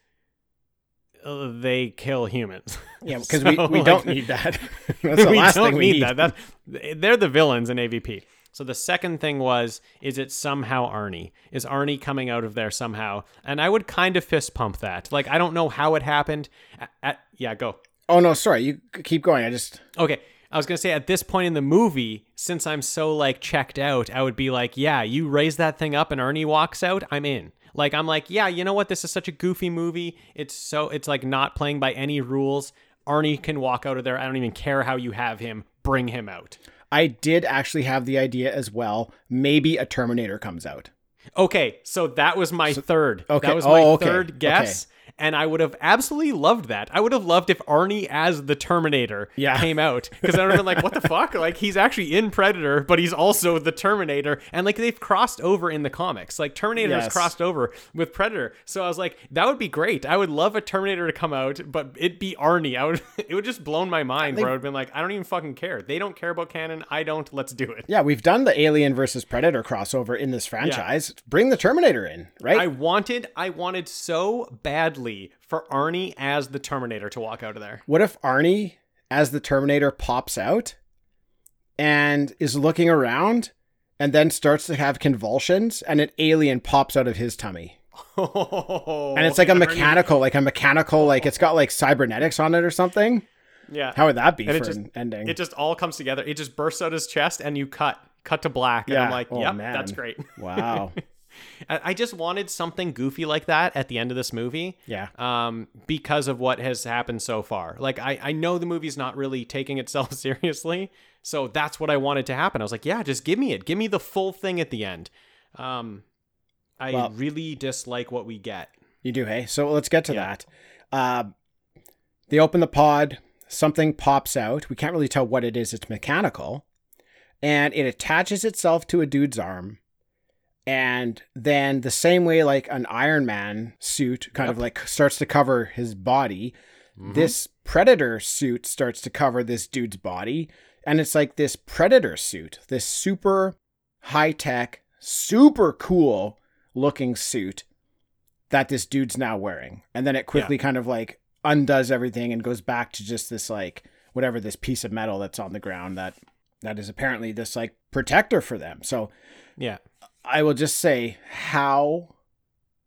uh, they kill humans. [laughs] Yeah, because we, So, we like- don't need that. [laughs] That's [laughs] the we last don't thing we need, need. that. That they're the villains in AVP. So the second thing was, is it somehow Arnie? Is Arnie coming out of there somehow? And I would kind of fist pump that. Like I don't know how it happened. At, at- yeah, go. Oh no, sorry. You keep going. I just Okay. I was gonna say at this point in the movie, since I'm so like checked out, I would be like, yeah, you raise that thing up and Arnie walks out, I'm in. Like I'm like, yeah, you know what? This is such a goofy movie. It's so it's like not playing by any rules. Arnie can walk out of there. I don't even care how you have him. Bring him out. I did actually have the idea as well. Maybe a Terminator comes out. Okay, so that was my third. okay. That was my Oh, okay. third guess. And I would have absolutely loved that. I would have loved if Arnie as the Terminator Yeah. came out. Because I would have been like, what the fuck? Like, he's actually in Predator, but he's also the Terminator. And like, they've crossed over in the comics. Like, Terminator has Yes. crossed over with Predator. So I was like, that would be great. I would love a Terminator to come out, but it be Arnie. I would, [laughs] it would just blown my mind where I would have been like, I don't even fucking care. They don't care about canon. I don't. Let's do it. Yeah, we've done the Alien versus Predator crossover in this franchise. Bring the Terminator in, right? I wanted, I wanted so badly for Arnie as the Terminator to walk out of there. what if Arnie, as the Terminator, pops out and is looking around and then starts to have convulsions and an alien pops out of his tummy? Oh, and it's like a mechanical, like a mechanical, like it's got like cybernetics on it or something. Yeah. How would that be And for just- an ending? It just all comes together. It just bursts out his chest and you cut, cut to black. And I'm Yeah. like, Oh, yep, man. that's great. wow. [laughs] I just wanted something goofy like that at the end of this movie. Yeah. Um, because of what has happened so far. Like I, I know the movie's not really taking itself [laughs] seriously, so that's what I wanted to happen. I was like, yeah, just give me it. Give me the full thing at the end. Um, I Well- really dislike what we get. You do, hey? So let's get to Yeah. that. Uh, they open the pod, something pops out. We can't really tell what it is. It's mechanical. And it attaches itself to a dude's arm. And then, the same way like an Iron Man suit kind of like starts to cover his body, Mhm. this Predator suit starts to cover this dude's body. And it's like this Predator suit, this super high tech, super cool looking suit that this dude's now wearing. And then it quickly kind of like undoes everything and goes back to just this like whatever this piece of metal that's on the ground that that is apparently this like protector for them. So yeah. I will just say how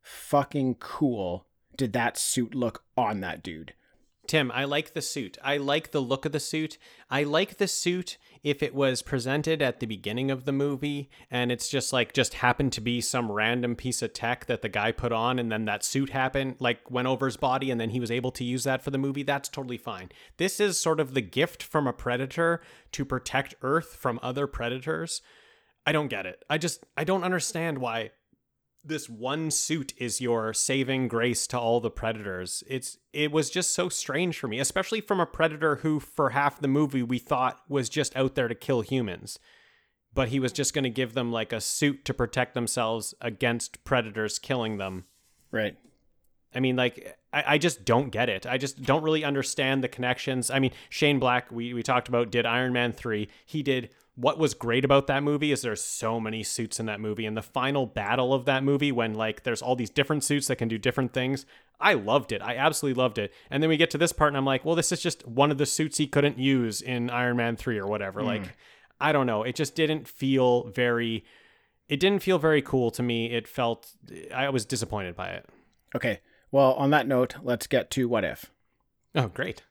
fucking cool did that suit look on that dude? Tim, I like the suit. I like the look of the suit. I like the suit if it was presented at the beginning of the movie and it's just like just happened to be some random piece of tech that the guy put on and then that suit happened like went over his body and then he was able to use that for the movie. That's totally fine. This is sort of the gift from a predator to protect Earth from other predators. I don't get it. I just I don't understand why this one suit is your saving grace to all the predators. It's it was just so strange for me, especially from a predator who for half the movie we thought was just out there to kill humans. But he was just going to give them like a suit to protect themselves against predators killing them. Right. I mean, like, I, I just don't get it. I just don't really understand the connections. I mean, Shane Black, we, we talked about, did Iron Man 3. He did. What was great about that movie is there's so many suits in that movie. And the final battle of that movie, when like there's all these different suits that can do different things, I loved it. I absolutely loved it. And then we get to this part, and I'm like, well, this is just one of the suits he couldn't use in Iron Man 3 or whatever. Hmm. Like, I don't know. It just didn't feel very. It didn't feel very cool to me. It felt. I was disappointed by it. Okay. Well, on that note, let's get to what if. Oh, great.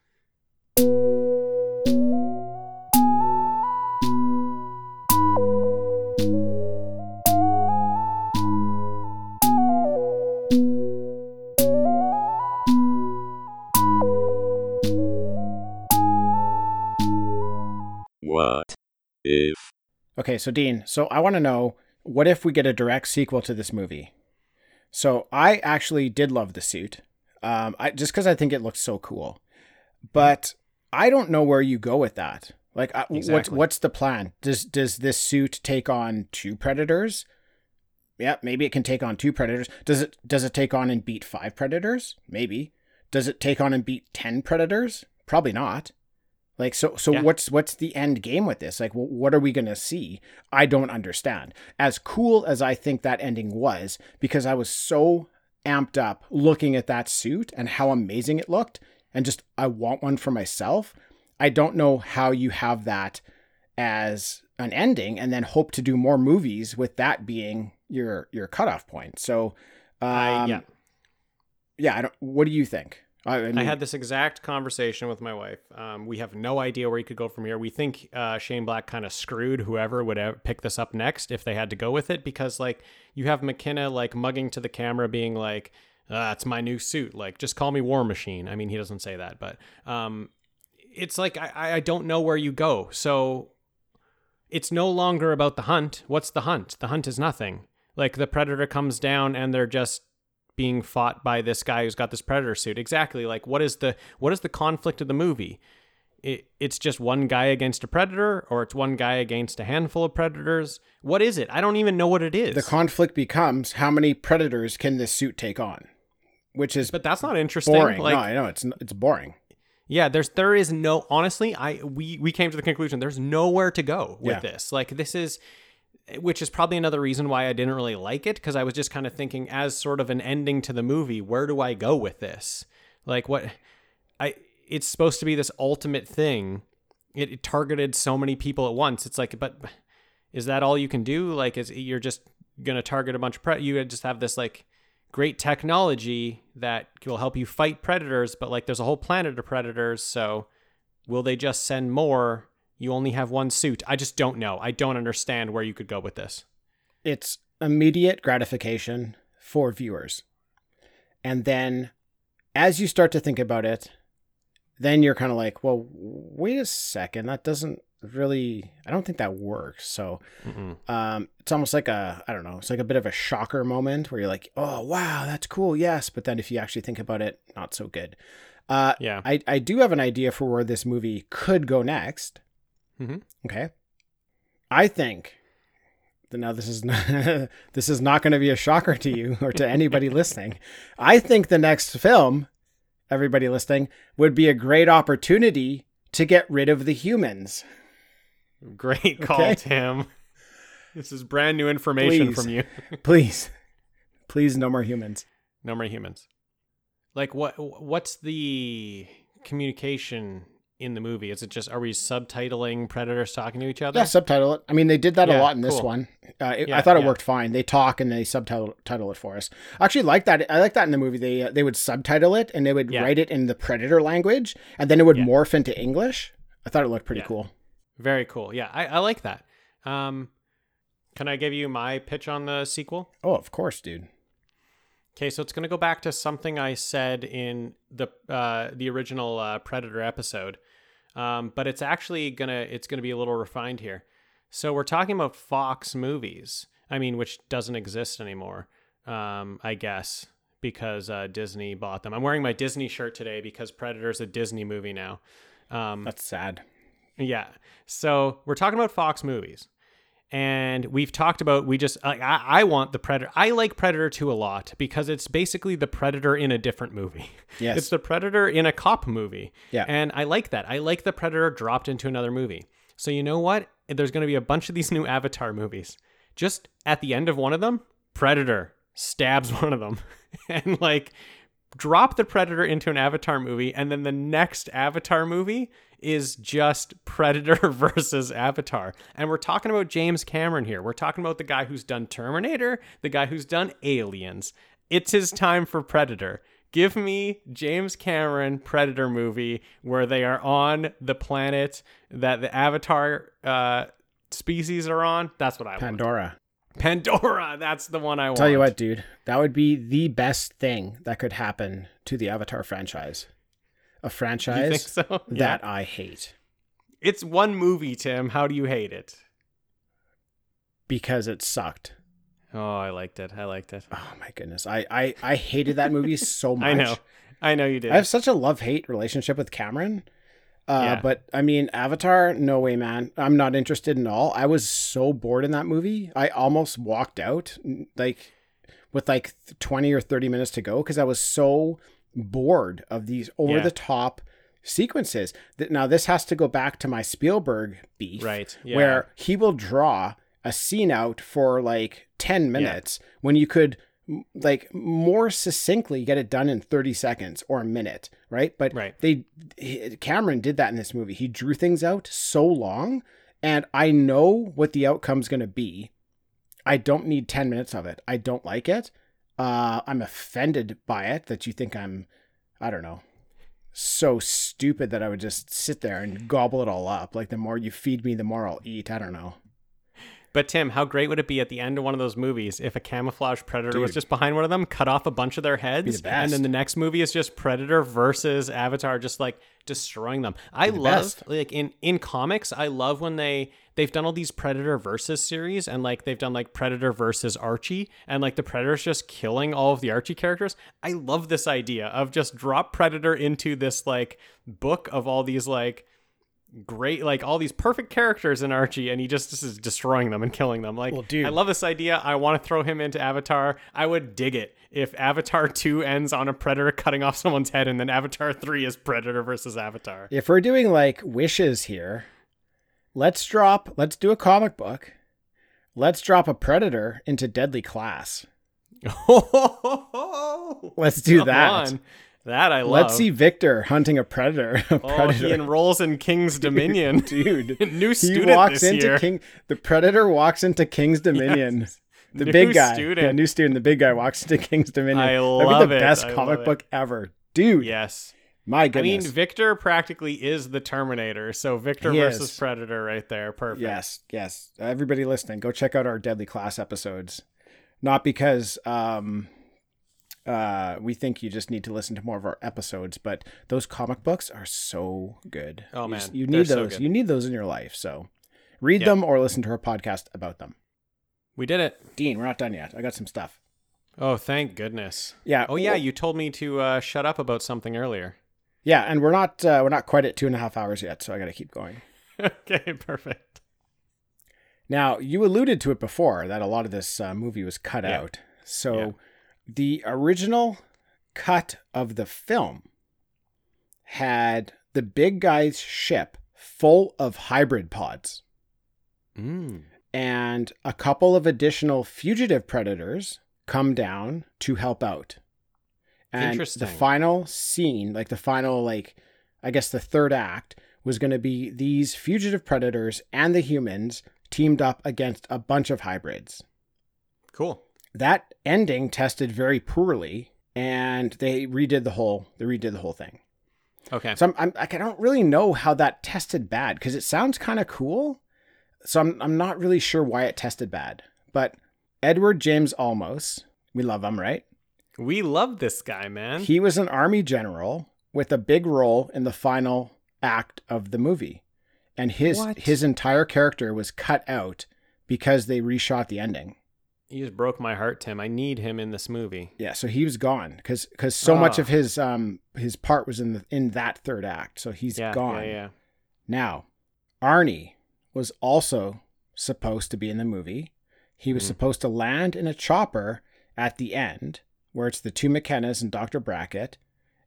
If Okay, so Dean, so I want to know what if we get a direct sequel to this movie? So I actually did love the suit, um, I, just because I think it looks so cool. But I don't know where you go with that. Like, I, what's what's the plan? Does does this suit take on two predators? Yeah, maybe it can take on two predators. Does it does it take on and beat five predators? Maybe. Does it take on and beat ten predators? Probably not. Like so so Yeah. what's what's the end game with this? Like what are we going to see? I don't understand. As cool as I think that ending was because I was so amped up looking at that suit and how amazing it looked and just I want one for myself. I don't know how you have that as an ending and then hope to do more movies with that being your your cutoff point. So um, I, yeah. yeah, I don't what do you think? I, I, mean, I had this exact conversation with my wife. Um, we have no idea where he could go from here. We think uh, Shane Black kind of screwed whoever would pick this up next if they had to go with it because, like, you have McKenna like mugging to the camera, being like, uh, "It's my new suit. Like, just call me War Machine." I mean, he doesn't say that, but um, it's like I, I don't know where you go. So it's no longer about the hunt. What's the hunt? The hunt is nothing. Like the predator comes down and they're just being fought by this guy who's got this predator suit. Exactly. Like what is the what is the conflict of the movie? It, it's just one guy against a predator or it's one guy against a handful of predators. What is it? I don't even know what it is. the conflict becomes how many predators can this suit take on, which is but that's not interesting. boring. Like no, I know it's it's boring. Yeah, there's there is no honestly, I we we came to the conclusion there's nowhere to go with Yeah. this. Like this is which is probably another reason why I didn't really like it because I was just kind of thinking as sort of an ending to the movie, where do I go with this? Like what I it's supposed to be this ultimate thing. It, it targeted so many people at once. It's like but is that all you can do? Like is you're just going to target a bunch of pre- you just have this like great technology that will help you fight predators, but like there's a whole planet of predators, so will they just send more? You only have one suit. I just don't know. I don't understand where you could go with this. it's immediate gratification for viewers. And then as you start to think about it, then you're kind of like, well, wait a second, that doesn't really I don't think that works. So um it's almost like a I don't know, it's like a bit of a shocker moment where you're like, "Oh, wow, that's cool. Yes." But then if you actually think about it, not so good. Uh Yeah. I I do have an idea for where this movie could go next. Mhm. Okay. I think that now this is not, [laughs] this is not going to be a shocker to you or to anybody [laughs] listening. I think the next film, everybody listening, would be a great opportunity to get rid of the humans. Great call, Okay. Tim. This is brand new information Please. from you. [laughs] Please. Please no more humans. No more humans. Like what? What's the communication in the movie? Is it just are we subtitling predators talking to each other? Yeah, subtitle it. I mean, they did that Yeah, a lot in this cool. one. Uh, it, Yeah, I thought it yeah. worked fine. They talk and they subtitle title it for us. I actually like that. I like that in the movie. They uh, they would subtitle it and they would write it in the Predator language, and then it would morph into English. I thought it looked pretty cool. Very cool. Yeah, I, I like that. Um, can I give you my pitch on the sequel? Oh, of course, dude. Okay, so it's going to go back to something I said in the uh, the original uh, Predator episode, um, but it's actually gonna it's gonna be a little refined here. So we're talking about Fox movies. I mean, which doesn't exist anymore, um, I guess, because uh, Disney bought them. I'm wearing my Disney shirt today because Predator's a Disney movie now. Um, That's sad. yeah. So we're talking about Fox movies. And we've talked about we just I, I want the Predator. I like Predator 2 a lot because it's basically the Predator in a different movie. Yes. It's the Predator in a cop movie. Yeah. And I like that. I like the Predator dropped into another movie. So you know what? There's going to be a bunch of these [laughs] new Avatar movies. Just at the end of one of them, Predator stabs [laughs] one of them. and like drop the Predator into an Avatar movie, and then the next Avatar movie is just Predator [laughs] versus Avatar. And we're talking about James Cameron here. We're talking about the guy who's done Terminator, the guy who's done Aliens. It's his time for Predator. Give me James Cameron Predator movie where they are on the planet that the Avatar uh, species are on. That's what I want. Pandora. Pandora. [laughs] That's the one I want. Tell you what, dude, that would be the best thing that could happen to the Avatar franchise. A franchise so? [laughs] Yeah. that I hate It's one movie, Tim. How do you hate it? because it sucked. Oh, I liked it. I liked it. Oh my goodness, I I, I hated that movie so much. [laughs] I know. I know you did. I have such a love hate relationship with Cameron. Uh, Yeah. But I mean, Avatar, no way, man. I'm not interested in all. I was so bored in that movie. I almost walked out, like with like 20 or 30 minutes to go, because I was so bored of these over the top sequences. That now this has to go back to my Spielberg beef, Right, yeah. Where he will draw a scene out for like 10 minutes when you could like more succinctly get it done in 30 seconds or a minute right? But Right. they he- cameron did that in this movie. He drew things out so long and i know what the outcome's going to be. I don't need 10 minutes of it. I don't like it uh i'm offended by it that you think i'm i don't know so stupid that i would just sit there and gobble it all up. Like the more you feed me the more i'll eat. I don't know. But Tim, how great would it be at the end of one of those movies if a camouflage predator was just behind one of them, cut off a bunch of their heads, the and then the next movie is just Predator versus Avatar, just like destroying them. I the love best. like in in comics, I love when they they've done all these Predator versus series, and like they've done like Predator versus Archie, and like the Predator's just killing all of the Archie characters. I love this idea of just drop Predator into this like book of all these like great like all these perfect characters in Archie and he just, just is destroying them and killing them. Like Well, dude. I love this idea. I want to throw him into Avatar. I would dig it if Avatar 2 ends on a predator cutting off someone's head and then Avatar 3 is Predator versus Avatar. if we're doing like wishes here, let's drop, let's do a comic book. Let's drop a predator into deadly class. [laughs] Let's do Come that. on. That I love. Let's see Victor hunting a predator. [laughs] A Oh, predator. he enrolls in King's [laughs] Dominion. Dude, New student he walks into year. King. The predator walks into King's Dominion. Yes. The New big guy, student. yeah, new student. The big guy walks into King's Dominion. I That'd love be it. the best I comic it. book ever, dude. Yes. My goodness. I mean, Victor practically is the Terminator. So Victor He versus is. Predator right there. Perfect. Yes, yes. Everybody listening, go check out our Deadly Class episodes. Not because um, uh, we think you just need to listen to more of our episodes, but those comic books are so good. Oh, You man. you They're need so those. you need those in your life. So read Yeah. them or listen to our podcast about them. We did it. Dean, we're not done yet. I got some stuff. Oh, thank goodness. Yeah. Oh yeah, you told me to uh, shut up about something earlier. Yeah, and we're not uh, we're not quite at two and a half hours yet, so I got to keep going. [laughs] okay, perfect. Now, you alluded to it before that a lot of this uh, movie was cut Yeah. out. So, Yeah. the original cut of the film had the big guy's ship full of hybrid pods Mm. and a couple of additional fugitive predators come down to help out. And Interesting. the final scene, like the final like I guess the third act was going to be these fugitive predators and the humans teamed up against a bunch of hybrids. Cool. That ending tested very poorly and they redid the whole they redid the whole thing. Okay. So I'm, I'm like I don't really know how that tested bad because it sounds kind of cool. So I'm I'm not really sure why it tested bad. But Edward James Olmos, we love him, right? We love this guy, man. He was an army general with a big role in the final act of the movie. And his What? his entire character was cut out because they reshot the ending. You just broke my heart, Tim. I need him in this movie. Yeah, so he was gone cuz cuz so much Ah. of his um his part was in the in that third act. So he's yeah, gone. yeah, yeah. Now, Arnie was also supposed to be in the movie. He was Mhm. supposed to land in a chopper at the end, where it's the two McKennas and Dr. Brackett,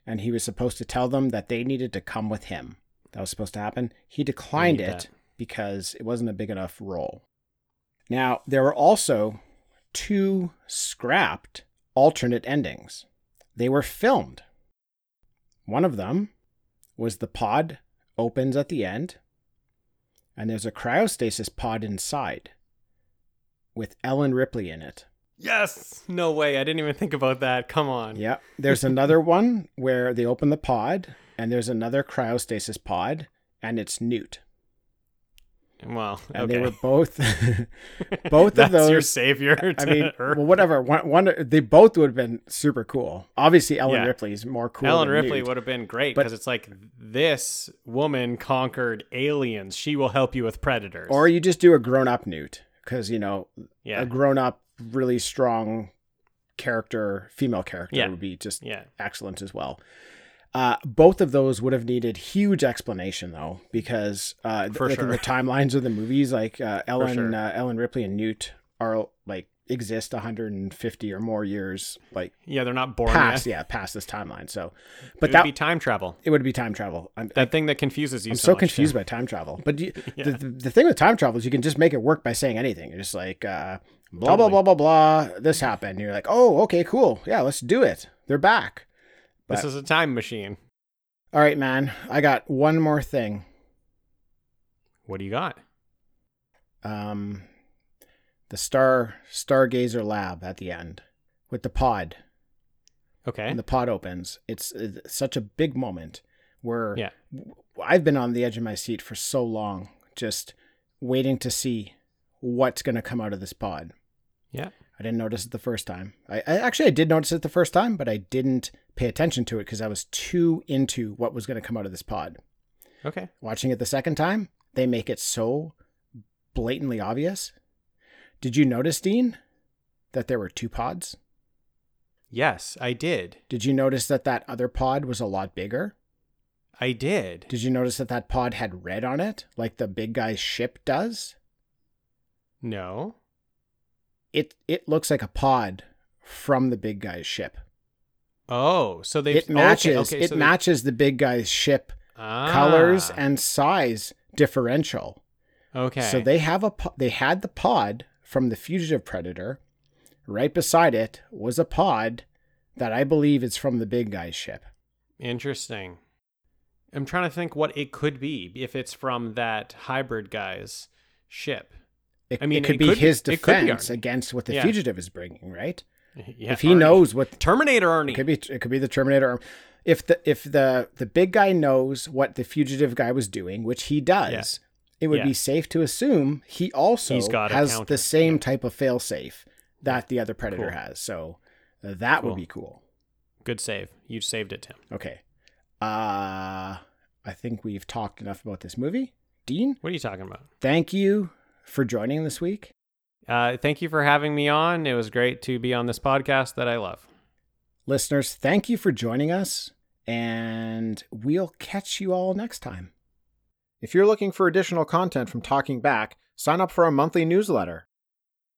and he was supposed to tell them that they needed to come with him. That was supposed to happen. He declined it that. because it wasn't a big enough role. Now, there were also two scrapped alternate endings. They were filmed. One of them was the pod opens at the end, and there's a cryostasis pod inside with Ellen Ripley in it. Yes. No way. I didn't even think about that. Come on. Yeah. There's another [laughs] one where they open the pod, and there's another cryostasis pod, and it's Newt. Well, And they were both, [laughs] [laughs] both That's of your those. savior. I mean, Earth. well, whatever. One, one, they both would have been super cool. Obviously, Ellen Yeah. Ripley is more cool. Ellen Ripley Newt. would have been great because it's like this woman conquered aliens. She will help you with predators. Or you just do a grown-up Newt, because you know yeah, a grown-up, really strong character, female character Yeah. would be just yeah, excellent as well. Uh, both of those would have needed huge explanation though, because uh, For like in sure. the timelines of the movies, like uh, Ellen, sure. uh, Ellen Ripley and Newt are like exist 150 or more years, like yeah. They're not born past, yet. yeah, past this timeline. So, It but would that be time travel. it would be time travel. I'm, That thing that confuses you. I'm so, so confused Tim. by time travel. But you, [laughs] Yeah. the, the the thing with time travel is you can just make it work by saying anything. You're just like uh, blah blah blah blah blah. This happened. And you're like, oh, okay, cool. Yeah, let's do it. They're back. This is a time machine. All right, man. I got one more thing. What do you got? Um, the star stargazer lab at the end with the pod. Okay. And the pod opens. It's, it's such a big moment where Yeah. I've been on the edge of my seat for so long, just waiting to see what's going to come out of this pod. Yeah. I didn't notice it the first time. I, I actually I did notice it the first time, but I didn't pay attention to it because I was too into what was going to come out of this pod. Okay. Watching it the second time, they make it so blatantly obvious. Did you notice, Dean, that there were two pods? Yes, I did. Did you notice that that other pod was a lot bigger? I did. Did you notice that that pod had red on it, like the big guy's ship does? No. It it looks like a pod from the big guy's ship. Oh, so they It matches Okay, okay, it so matches the big guy's ship ah, colors and size differential. okay. So they have a they had the pod from the fugitive predator. Right beside it was a pod that I believe is from the big guy's ship. Interesting. I'm trying to think what it could be if it's from that hybrid guy's ship. It, I mean, it could it be could- his could be defense against what the Yeah. fugitive is bringing, right? [laughs] Yeah, if he Arnie. knows what Terminator Arnie. it could be, it could be the Terminator. if the if the the big guy knows what the fugitive guy was doing, which he does, it would Yeah. be safe to assume he also has the same type of failsafe that the other predator Cool. has. So uh, that Cool. would be cool. Good save. You saved it, Tim. Okay. Uh I think we've talked enough about this movie. Dean, What are you talking about? thank you for joining this week. Uh, thank you for having me on. It was great to be on this podcast that I love. Listeners, thank you for joining us, and we'll catch you all next time. If you're looking for additional content from Talking Back, sign up for our monthly newsletter.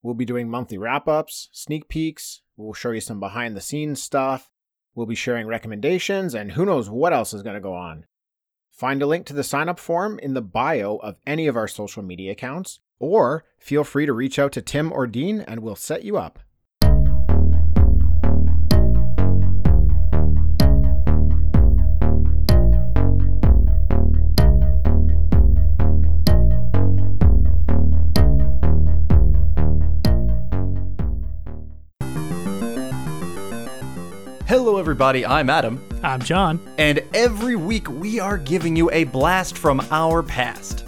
We'll be doing monthly wrap ups, sneak peeks, we'll show you some behind the scenes stuff, we'll be sharing recommendations, and who knows what else is going to go on. Find a link to the sign up form in the bio of any of our social media accounts, or feel free to reach out to Tim or Dean and we'll set you up. Hello, everybody. I'm Adam, I'm John. and every week we are giving you a blast from our past.